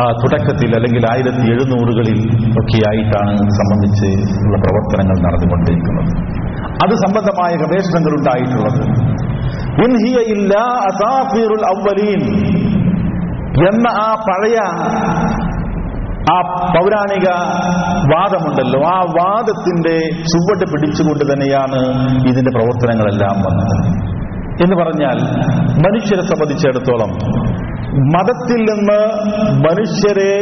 തുടക്കത്തിൽ അല്ലെങ്കിൽ ആയിരത്തി എഴുന്നൂറുകളിൽ ഒക്കെയായിട്ടാണ് സംബന്ധിച്ച് ഉള്ള പ്രവർത്തനങ്ങൾ നടന്നുകൊണ്ടിരിക്കുന്നത്. അത് സംബന്ധമായ ഗവേഷണങ്ങൾ ഉണ്ടായിട്ടുള്ളത്. എന്ന ആ പഴയ ആ പൗരാണിക വാദമുണ്ടല്ലോ. ആ വാദത്തിന്റെ ചുവട് പിടിച്ചുകൊണ്ട് തന്നെയാണ് ഇതിന്റെ പ്രവർത്തനങ്ങളെല്ലാം വന്നത്. എന്ന് പറഞ്ഞാൽ മനുഷ്യരെ സംബന്ധിച്ചിടത്തോളം മതത്തിൽ നിന്ന് മനുഷ്യരെ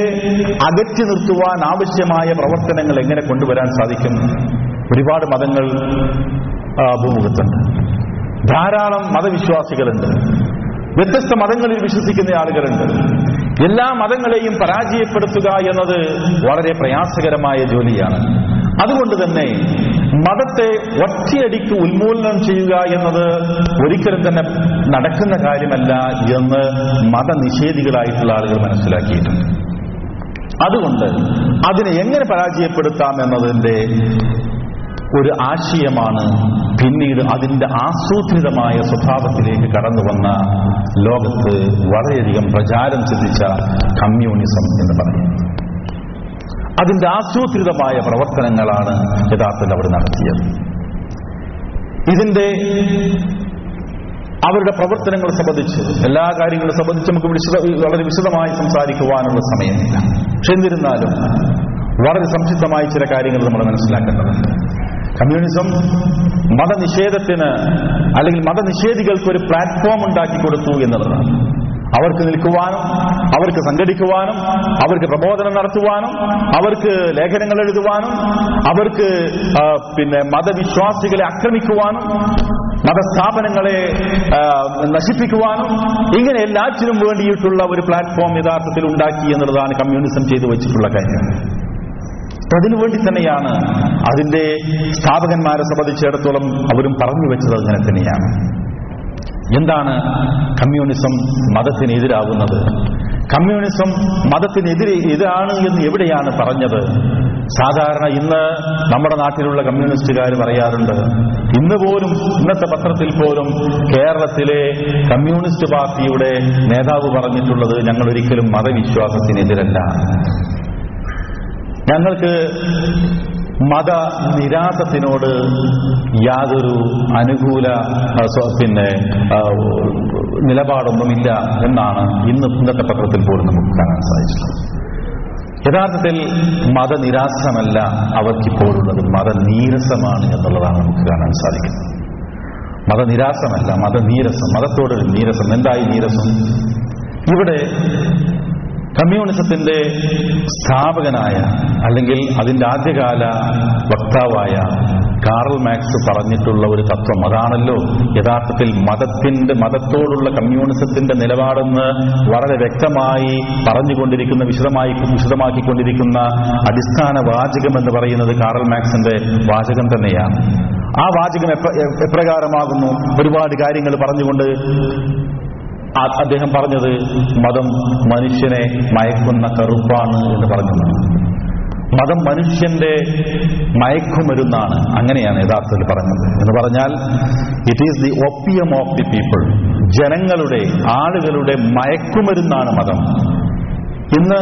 അകറ്റി നിർത്തുവാൻ ആവശ്യമായ പ്രവർത്തനങ്ങൾ എങ്ങനെ കൊണ്ടുവരാൻ സാധിക്കും? ഒരുപാട് മതങ്ങൾ ഭൂമുഖത്തുണ്ട്. ധാരാളം മതവിശ്വാസികളുണ്ട്. വ്യത്യസ്ത മതങ്ങളിൽ വിശ്വസിക്കുന്ന ആളുകളുണ്ട്. എല്ലാ മതങ്ങളെയും പരാജയപ്പെടുത്തുക എന്നത് വളരെ പ്രയാസകരമായ ജോലിയാണ്. അതുകൊണ്ട് തന്നെ മതത്തെ ഒറ്റയടിക്ക് ഉന്മൂലനം ചെയ്യുക എന്നത് ഒരിക്കലും തന്നെ നടക്കുന്ന കാര്യമല്ല എന്ന് മതനിഷേധികളായിട്ടുള്ള ആളുകൾ മനസ്സിലാക്കിയിട്ടുണ്ട്. അതുകൊണ്ട് അതിനെ എങ്ങനെ പരാജയപ്പെടുത്താം എന്നതിന്റെ ഒരു ആശയമാണ് പിന്നീട് അതിന്റെ ആസൂത്രിതമായ സ്വഭാവത്തിലേക്ക് കടന്നു വന്ന ലോകത്ത് വളരെയധികം പ്രചാരം സിദ്ധിച്ച കമ്മ്യൂണിസം എന്ന് പറയുന്നത്. അതിന്റെ ആസൂത്രിതമായ പ്രവർത്തനങ്ങളാണ് യഥാർത്ഥത്തിൽ അവർ നടത്തിയത്. ഇതിന്റെ അവരുടെ പ്രവർത്തനങ്ങളെ സംബന്ധിച്ച് എല്ലാ കാര്യങ്ങളെ സംബന്ധിച്ച് നമുക്ക് വിശദ വളരെ വിശദമായി സംസാരിക്കുവാനുള്ള സമയമില്ല. പക്ഷെ എന്നിരുന്നാലും വളരെ സംക്ഷിപ്തമായി ചില കാര്യങ്ങൾ നമ്മൾ മനസ്സിലാക്കേണ്ടതുണ്ട്. കമ്മ്യൂണിസം മതനിഷേധത്തിന് അല്ലെങ്കിൽ മതനിഷേധികൾക്ക് ഒരു പ്ലാറ്റ്ഫോം ഉണ്ടാക്കി കൊടുത്തു എന്നുള്ളതാണ്. അവർക്ക് നിൽക്കുവാനും അവർക്ക് സംഘടിക്കുവാനും അവർക്ക് പ്രബോധനം നടത്തുവാനും അവർക്ക് ലേഖനങ്ങൾ എഴുതുവാനും അവർക്ക് പിന്നെ മതവിശ്വാസികളെ ആക്രമിക്കുവാനും മതസ്ഥാപനങ്ങളെ നശിപ്പിക്കുവാനും ഇങ്ങനെ എല്ലാറ്റിനും വേണ്ടിയിട്ടുള്ള ഒരു പ്ലാറ്റ്ഫോം യഥാർത്ഥത്തിൽ ഉണ്ടാക്കി എന്നുള്ളതാണ് കമ്മ്യൂണിസം ചെയ്തു വെച്ചിട്ടുള്ള കാര്യം. അതിനുവേണ്ടി തന്നെയാണ് അതിന്റെ സ്ഥാപകന്മാരെ സംബന്ധിച്ചിടത്തോളം അവരും പറഞ്ഞു വെച്ചത് അങ്ങനെ തന്നെയാണ്. എന്താണ് കമ്മ്യൂണിസം മതത്തിനെതിരാകുന്നത്? കമ്മ്യൂണിസം മതത്തിനെതിരെ ഇതാണ് എന്ന് എവിടെയാണ് പറഞ്ഞത്? സാധാരണ ഇന്ന് നമ്മുടെ നാട്ടിലുള്ള കമ്മ്യൂണിസ്റ്റുകാർ പറയാറുണ്ട് ഇന്ന് പോലും ഇന്നത്തെ പത്രത്തിൽ പോലും കേരളത്തിലെ കമ്മ്യൂണിസ്റ്റ് പാർട്ടിയുടെ നേതാവ് പറഞ്ഞിട്ടുള്ളത് ഞങ്ങൾ ഒരിക്കലും മതവിശ്വാസത്തിനെതിരല്ല. ഞങ്ങൾക്ക് മത നിരാസത്തിനോട് യാതൊരു അനുകൂല പിന്നെ നിലപാടൊന്നുമില്ല എന്നാണ് ഇന്ന് ഇന്നത്തെ പത്രത്തിൽ പോലും നമുക്ക് കാണാൻ സാധിച്ചിട്ടുള്ളത് യഥാർത്ഥത്തിൽ മതനിരാസമല്ല അവർക്കിപ്പോഴുള്ളത്. മതനീരസമാണ് എന്നുള്ളതാണ് നമുക്ക് കാണാൻ സാധിക്കുന്നത്. മതനിരാസമല്ല മതനീരസം മതത്തോടൊരു നീരസം. എന്തായി നീരസം? ഇവിടെ കമ്മ്യൂണിസത്തിന്റെ സ്ഥാപകനായ അല്ലെങ്കിൽ അതിന്റെ ആദ്യകാല വക്താവായ കാറൽ മാക്സ് പറഞ്ഞിട്ടുള്ള ഒരു തത്വം. അതാണല്ലോ യഥാർത്ഥത്തിൽ മതത്തിന്റെ മതത്തോടുള്ള കമ്മ്യൂണിസത്തിന്റെ നിലപാടെന്ന് വളരെ വ്യക്തമായി പറഞ്ഞുകൊണ്ടിരിക്കുന്ന വിശദമായി വിശദമാക്കിക്കൊണ്ടിരിക്കുന്ന അടിസ്ഥാന വാചകം എന്ന് പറയുന്നത് കാറൽ മാക്സിന്റെ വാചകം തന്നെയാണ്. ആ വാചകം എപ്ര- എപ്രകാരമാകുന്നു? ഒരുപാട് കാര്യങ്ങൾ പറഞ്ഞുകൊണ്ട് അദ്ദേഹം പറഞ്ഞത് മതം മനുഷ്യനെ മയക്കുന്ന കറുപ്പാണ് എന്ന് പറഞ്ഞു മതം മനുഷ്യന്റെ മയക്കുമരുന്നാണ് അങ്ങനെയാണ് യഥാർത്ഥത്തിൽ പറഞ്ഞത്. എന്ന് പറഞ്ഞാൽ it is the opium of the people ജനങ്ങളുടെ ആളുകളുടെ മയക്കുമരുന്നാണ് മതം. ഇന്ന്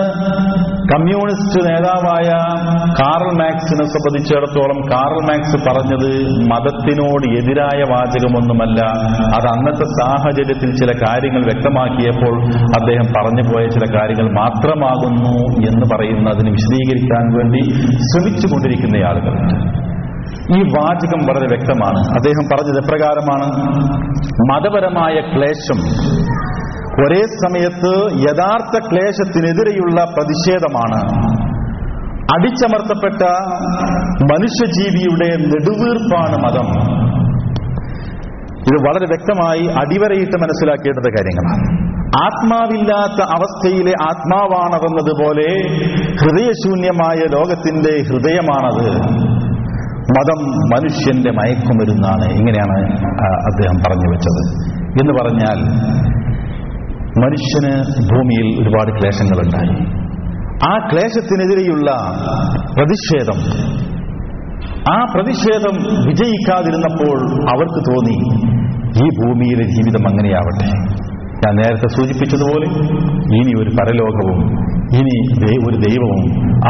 കമ്മ്യൂണിസ്റ്റ് നേതാവായ കാറൽ മാക്സിനെ സംബന്ധിച്ചിടത്തോളം കാറൽ മാക്സ് പറഞ്ഞത് മതത്തിനോട് എതിരായ വാചകമൊന്നുമല്ല. അത് അന്നത്തെ സാഹചര്യത്തിൽ ചില കാര്യങ്ങൾ വ്യക്തമാക്കിയപ്പോൾ അദ്ദേഹം പറഞ്ഞു പോയ ചില കാര്യങ്ങൾ മാത്രമാകുന്നു എന്ന് പറയുന്നതിന് വിശദീകരിക്കാൻ വേണ്ടി ശ്രമിച്ചുകൊണ്ടിരിക്കുന്ന ആളുകളുണ്ട് ഈ വാചകം വളരെ വ്യക്തമാണ്. അദ്ദേഹം പറഞ്ഞത് എപ്രകാരമാണ്? മതപരമായ ക്ലേശം ഒരേ സമയത്ത് യഥാർത്ഥ ക്ലേശത്തിനെതിരെയുള്ള പ്രതിഷേധമാണ്. അടിച്ചമർത്തപ്പെട്ട മനുഷ്യജീവിയുടെ നെടുവീർപ്പാണ് മതം. ഇത് വളരെ വ്യക്തമായി അടിവരയിട്ട് മനസ്സിലാക്കേണ്ടത് കാര്യങ്ങളാണ്. ആത്മാവില്ലാത്ത അവസ്ഥയിലെ ആത്മാവാണതെന്നതുപോലെ ഹൃദയശൂന്യമായ ലോകത്തിന്റെ ഹൃദയമാണത്. മതം മനുഷ്യന്റെ മയക്കുമരുന്നാണ്. ഇങ്ങനെയാണ് അദ്ദേഹം പറഞ്ഞു വെച്ചത്. എന്ന് പറഞ്ഞാൽ മനുഷ്യന് ഭൂമിയിൽ ഒരുപാട് ക്ലേശങ്ങളുണ്ടായി. ആ ക്ലേശത്തിനെതിരെയുള്ള പ്രതിഷേധം ആ പ്രതിഷേധം വിജയിക്കാതിരുന്നപ്പോൾ അവർക്ക് തോന്നി ഈ ഭൂമിയിലെ ജീവിതം അങ്ങനെയാവട്ടെ. ഞാൻ നേരത്തെ സൂചിപ്പിച്ചതുപോലെ ഇനി ഒരു പരലോകവും ഇനി ഒരു ദൈവവും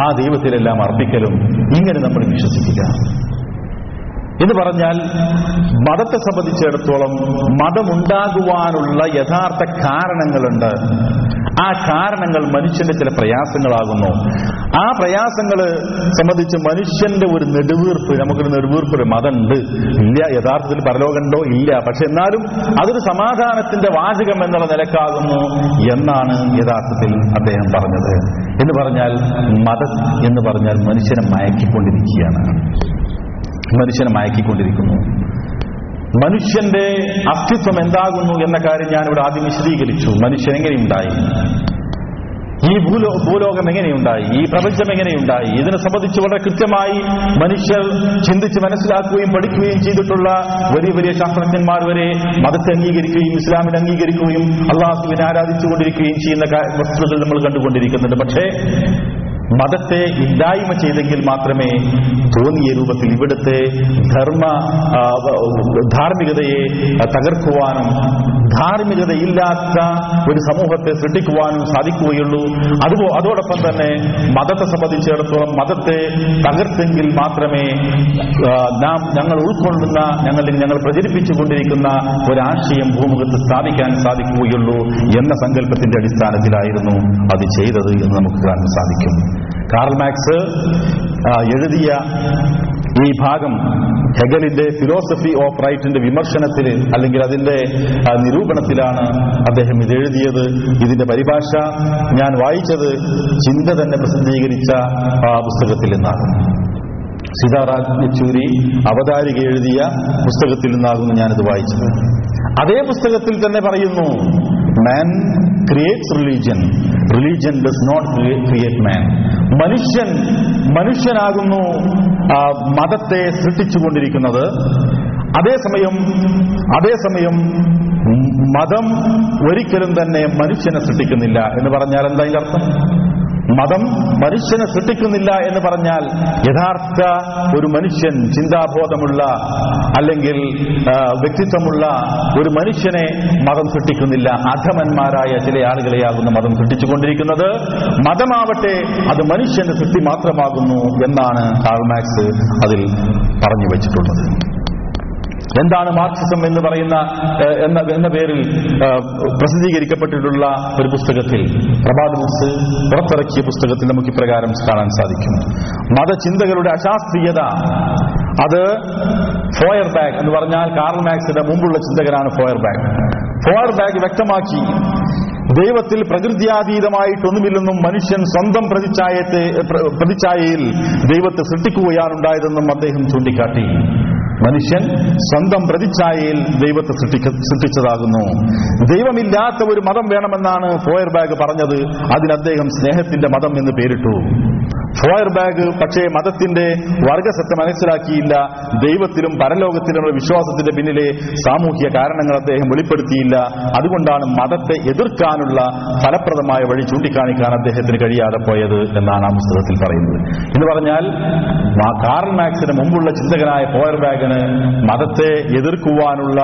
ആ ദൈവത്തിലെല്ലാം അർപ്പിക്കലും ഇങ്ങനെ നമ്മൾ വിശ്വസിക്കുക. എന്ന് പറഞ്ഞാൽ മതത്തെ സംബന്ധിച്ചിടത്തോളം മതമുണ്ടാകുവാനുള്ള യഥാർത്ഥ കാരണങ്ങളുണ്ട്. ആ കാരണങ്ങൾ മനുഷ്യന്റെ ചില പ്രയാസങ്ങളാകുന്നു. ആ പ്രയാസങ്ങൾ സംബന്ധിച്ച് മനുഷ്യന്റെ ഒരു നെടുവീർപ്പ് നമുക്കൊരു നെടുവീർപ്പ് ഒരു മതമുണ്ട്. ഇല്ല യഥാർത്ഥത്തിൽ പരലോകമുണ്ടോ? ഇല്ല. പക്ഷെ എന്നാലും അതൊരു സമാധാനത്തിന്റെ വാചകം എന്നുള്ള നിലക്കാകുന്നു എന്നാണ് യഥാർത്ഥത്തിൽ അദ്ദേഹം പറഞ്ഞത്. എന്ന് പറഞ്ഞാൽ മതം എന്ന് പറഞ്ഞാൽ മനുഷ്യനെ മയക്കിക്കൊണ്ടിരിക്കുകയാണ്. മനുഷ്യനെ മയക്കിക്കൊണ്ടിരിക്കുന്നു. മനുഷ്യന്റെ അസ്തിത്വം എന്താകുന്നു എന്ന കാര്യം ഞാൻ ഇവിടെ ആദ്യം വിശദീകരിച്ചു. മനുഷ്യൻ എങ്ങനെയുണ്ടായി? ഈ ഭൂലോ ഭൂലോകം എങ്ങനെയുണ്ടായി? ഈ പ്രപഞ്ചം എങ്ങനെയുണ്ടായി? ഇതിനെ സംബന്ധിച്ച് വളരെ കൃത്യമായി മനുഷ്യർ ചിന്തിച്ച് മനസ്സിലാക്കുകയും പഠിക്കുകയും ചെയ്തിട്ടുള്ള വലിയ വലിയ ശാസ്ത്രജ്ഞന്മാർ വരെ മതത്തെ അംഗീകരിക്കുകയും ഇസ്ലാമിനെ അംഗീകരിക്കുകയും അള്ളാഹുവിനെ ആരാധിച്ചുകൊണ്ടിരിക്കുകയും ചെയ്യുന്ന വസ്തുതകൾ നമ്മൾ കണ്ടുകൊണ്ടിരിക്കുന്നുണ്ട്. പക്ഷേ മതത്തെ ഇല്ലായ്മ ചെയ്തെങ്കിൽ മാത്രമേ തോന്നിയ രൂപത്തിൽ ഇവിടുത്തെ ധർമ്മ ധാർമ്മികതയെ തകർക്കുവാനും ധാർമ്മികതയില്ലാത്ത ഒരു സമൂഹത്തെ സൃഷ്ടിക്കുവാനും സാധിക്കുകയുള്ളൂ. അതുപോ അതോടൊപ്പം തന്നെ മതത്തെ സംബന്ധിച്ചിടത്തോളം മതത്തെ തകർത്തെങ്കിൽ മാത്രമേ നാം ഞങ്ങൾ ഉൾക്കൊള്ളുന്ന ഞങ്ങൾ ഞങ്ങൾ പ്രചരിപ്പിച്ചുകൊണ്ടിരിക്കുന്ന ഒരാശയം ഭൂമുഖത്ത് സ്ഥാപിക്കാൻ സാധിക്കുകയുള്ളൂ എന്ന സങ്കല്പത്തിന്റെ അടിസ്ഥാനത്തിലായിരുന്നു അത് ചെയ്തത് എന്ന് നമുക്ക് കാണാൻ സാധിക്കും. കാർൽ മാക്സ് എഴുതിയ ഈ ഭാഗം ഹെഗലിന്റെ ഫിലോസഫി ഓഫ് റൈറ്റിന്റെ വിമർശനത്തിൽ അല്ലെങ്കിൽ അതിന്റെ നിരൂപണത്തിലാണ് അദ്ദേഹം ഇത് എഴുതിയത്. ഇതിന്റെ പരിഭാഷ ഞാൻ വായിച്ചത് ചിന്ത തന്നെ പ്രസിദ്ധീകരിച്ച ആ, പുസ്തകത്തിൽ നിന്നാണ്. സീതാറാം യെച്ചൂരി അവതാരിക എഴുതിയ പുസ്തകത്തിൽ നിന്നാകുന്നു ഞാനിത് വായിച്ചത്. അതേ പുസ്തകത്തിൽ തന്നെ പറയുന്നു man creates religion religion does not create man മനുഷ്യൻ മനുഷ്യനാകുന്നു മതത്തെ സൃഷ്ടിച്ചുകൊണ്ടിരിക്കുന്നത്. അതേസമയം അതേസമയം മതം ഒരിക്കലും തന്നെ മനുഷ്യനെ സൃഷ്ടിക്കുന്നില്ല എന്ന് പറഞ്ഞാൽ എന്താ ഇതിന്റെ അർത്ഥം? മതം മനുഷ്യനെ സൃഷ്ടിക്കുന്നില്ല എന്ന് പറഞ്ഞാൽ യഥാർത്ഥ ഒരു മനുഷ്യൻ ചിന്താബോധമുള്ള അല്ലെങ്കിൽ വ്യക്തിത്വമുള്ള ഒരു മനുഷ്യനെ മതം സൃഷ്ടിക്കുന്നില്ല. അധമന്മാരായ ചില ആളുകളെയാകുന്നു മതം സൃഷ്ടിച്ചുകൊണ്ടിരിക്കുന്നത്. മതമാവട്ടെ അത് മനുഷ്യന്റെ സൃഷ്ടി മാത്രമാകുന്നു എന്നാണ് കാൾമാക്സ് അതിൽ പറഞ്ഞു വെച്ചിട്ടുള്ളത്. എന്താണ് മാർക്സിസം എന്ന് പറയുന്ന എന്ന എന്ന പേരിൽ പ്രസിദ്ധീകരിക്കപ്പെട്ടിട്ടുള്ള ഒരു പുസ്തകത്തിൽ പ്രഭാത് ബുക്സ് പുറത്തിറക്കിയ പുസ്തകത്തിൽ നമുക്ക് ഇപ്രകാരം കാണാൻ സാധിക്കും. മതചിന്തകളുടെ അശാസ്ത്രീയത. അത് ഫോയർ ബാഗ് എന്ന് പറഞ്ഞാൽ കാർൽ മാക്സിന്റെ മുമ്പുള്ള ചിന്തകനാണ് ഫോയർ ബാഗ്. ഫോയർ ബാഗ് വ്യക്തമാക്കി ദൈവത്തിൽ പ്രകൃതിയാതീതമായിട്ടൊന്നുമില്ലെന്നും മനുഷ്യൻ സ്വന്തം പ്രതിച്ഛായത്തെ പ്രതിച്ഛായയിൽ ദൈവത്തെ സൃഷ്ടിക്കുകയാണുണ്ടായതെന്നും അദ്ദേഹം ചൂണ്ടിക്കാട്ടി. മനുഷ്യൻ സ്വന്തം പ്രതിച്ഛായയിൽ ദൈവത്തെ സൃഷ്ടിച്ചതാകുന്നു. ദൈവമില്ലാത്ത ഒരു മതം വേണമെന്നാണ് ഫോയർ ബാഗ് പറഞ്ഞത്. അതിന് അദ്ദേഹം സ്നേഹത്തിന്റെ മതം എന്ന് പേരിട്ടു. ഫോയർ ബാഗ് പക്ഷേ മതത്തിന്റെ വർഗസത്ത മനസ്സിലാക്കിയില്ല. ദൈവത്തിലും പരലോകത്തിലുമുള്ള വിശ്വാസത്തിന്റെ പിന്നിലെ സാമൂഹ്യ കാരണങ്ങൾ അദ്ദേഹം വെളിപ്പെടുത്തിയില്ല. അതുകൊണ്ടാണ് മതത്തെ എതിർക്കാനുള്ള ഫലപ്രദമായ വഴി ചൂണ്ടിക്കാണിക്കാൻ അദ്ദേഹത്തിന് കഴിയാതെ പോയത് എന്നാണ് ആ പുസ്തകത്തിൽ പറയുന്നത്. എന്ന് പറഞ്ഞാൽ കാറൽ മാക്സിന് മുമ്പുള്ള ചിന്തകനായ ഫോയർ ബാഗിന് മതത്തെ എതിർക്കുവാനുള്ള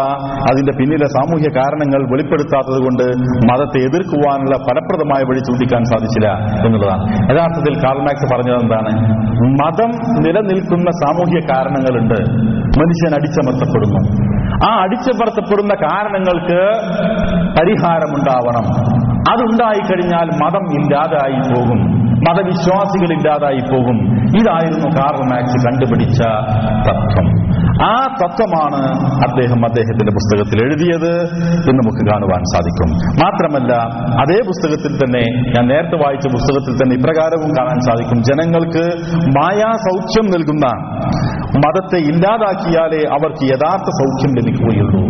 അതിന്റെ പിന്നിലെ സാമൂഹ്യ കാരണങ്ങൾ വെളിപ്പെടുത്താത്തത് കൊണ്ട് മതത്തെ എതിർക്കുവാനുള്ള ഫലപ്രദമായ വഴി ചൂണ്ടിക്കാൻ സാധിച്ചില്ല എന്നുള്ളതാണ്. യഥാർത്ഥത്തിൽ കാർൽ മാക്സ് പറഞ്ഞത് എന്താണ് മതം നിലനിൽക്കുന്ന സാമൂഹ്യ കാരണങ്ങളുണ്ട്. മനുഷ്യൻ അടിച്ചമർത്തപ്പെടുന്നു. ആ അടിച്ചമർത്തപ്പെടുന്ന കാരണങ്ങൾക്ക് പരിഹാരമുണ്ടാവണം. അതുണ്ടായി കഴിഞ്ഞാൽ മതം ഇല്ലാതായി പോകും മതവിശ്വാസികൾ ഇല്ലാതായി പോകും ഇതായിരുന്നു കാർമാക്സ് കണ്ടുപിടിച്ച തത്വം. ആ തത്വമാണ് അദ്ദേഹം അദ്ദേഹത്തിന്റെ പുസ്തകത്തിൽ എഴുതിയത് എന്ന് നമുക്ക് കാണുവാൻ സാധിക്കും. മാത്രമല്ല അതേ പുസ്തകത്തിൽ തന്നെ ഞാൻ നേരത്തെ വായിച്ച പുസ്തകത്തിൽ തന്നെ ഇപ്രകാരവും കാണാൻ സാധിക്കും. ജനങ്ങൾക്ക് മായാ സൗഖ്യം നൽകുന്ന മതത്തെ ഇല്ലാതാക്കിയാലേ അവർക്ക് യഥാർത്ഥ സൗഖ്യം ലഭിക്കുകയുള്ളൂ.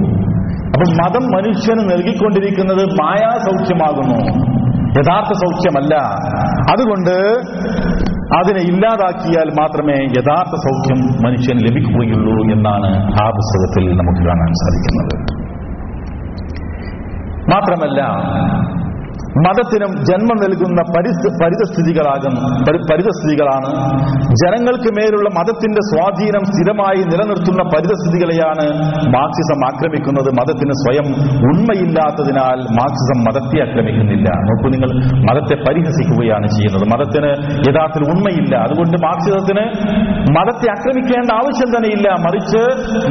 അപ്പൊ മതം മനുഷ്യന് നൽകിക്കൊണ്ടിരിക്കുന്നത് മായാ സൗഖ്യമാകുന്നു. യഥാർത്ഥ സൗഖ്യമല്ല. അതുകൊണ്ട് അതിനെ ഇല്ലാതാക്കിയാൽ മാത്രമേ യഥാർത്ഥ സൗഖ്യം മനുഷ്യന് ലഭിക്കുകയുള്ളൂ എന്നാണ് ആ പുസ്തകത്തിൽ നമുക്ക് കാണാൻ സാധിക്കുന്നത്. മാത്രമല്ല മതത്തിനും ജന്മം നൽകുന്ന പരിതസ്ഥിതികളാകുന്നു. പരിതസ്ഥിതികളാകും പരി- പരിതസ്ഥിതികളാണ്. ജനങ്ങൾക്ക് മേലുള്ള മതത്തിന്റെ സ്വാധീനം സ്ഥിരമായി നിലനിർത്തുന്ന പരിതസ്ഥിതികളെയാണ് മാർക്സിസം ആക്രമിക്കുന്നത്. മതത്തിന് സ്വയം ഉണ്മയില്ലാത്തതിനാൽ മാർക്സിസം മതത്തെ ആക്രമിക്കുന്നില്ല. നോക്കൂ നിങ്ങൾ മതത്തെ പരിഹസിക്കുകയാണ് ചെയ്യുന്നത്. മതത്തിന് യഥാർത്ഥത്തിൽ ഉണ്മയില്ല. അതുകൊണ്ട് മാർക്സിസത്തിന് മതത്തെ ആക്രമിക്കേണ്ട ആവശ്യം തന്നെ ഇല്ല മറിച്ച്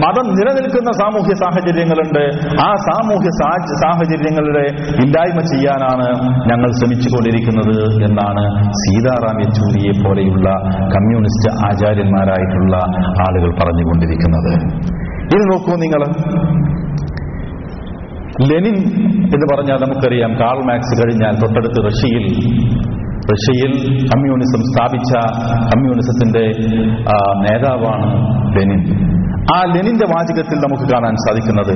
മതം നിലനിൽക്കുന്ന സാമൂഹ്യ സാഹചര്യങ്ങളുണ്ട്. ആ സാമൂഹ്യ സാഹചര്യങ്ങളുടെ ഇല്ലായ്മ ചെയ്യാനാണ് ഞങ്ങൾ ശ്രമിച്ചുകൊണ്ടിരിക്കുന്നത് എന്നാണ് സീതാറാം യെച്ചൂരിയെ പോലെയുള്ള കമ്മ്യൂണിസ്റ്റ് ആചാര്യന്മാരായിട്ടുള്ള ആളുകൾ പറഞ്ഞുകൊണ്ടിരിക്കുന്നത്. ഇത് നോക്കൂ നിങ്ങൾ. ലെനിൻ എന്ന് പറഞ്ഞാൽ നമുക്കറിയാം കാൾ മാക്സ് കഴിഞ്ഞാൽ തൊട്ടടുത്ത് റഷ്യയിൽ റഷ്യയിൽ കമ്മ്യൂണിസം സ്ഥാപിച്ച കമ്മ്യൂണിസത്തിന്റെ നേതാവാണ് ലെനിൻ. ആ ലെനിന്റെ വാചകത്തിൽ നമുക്ക് കാണാൻ സാധിക്കുന്നത്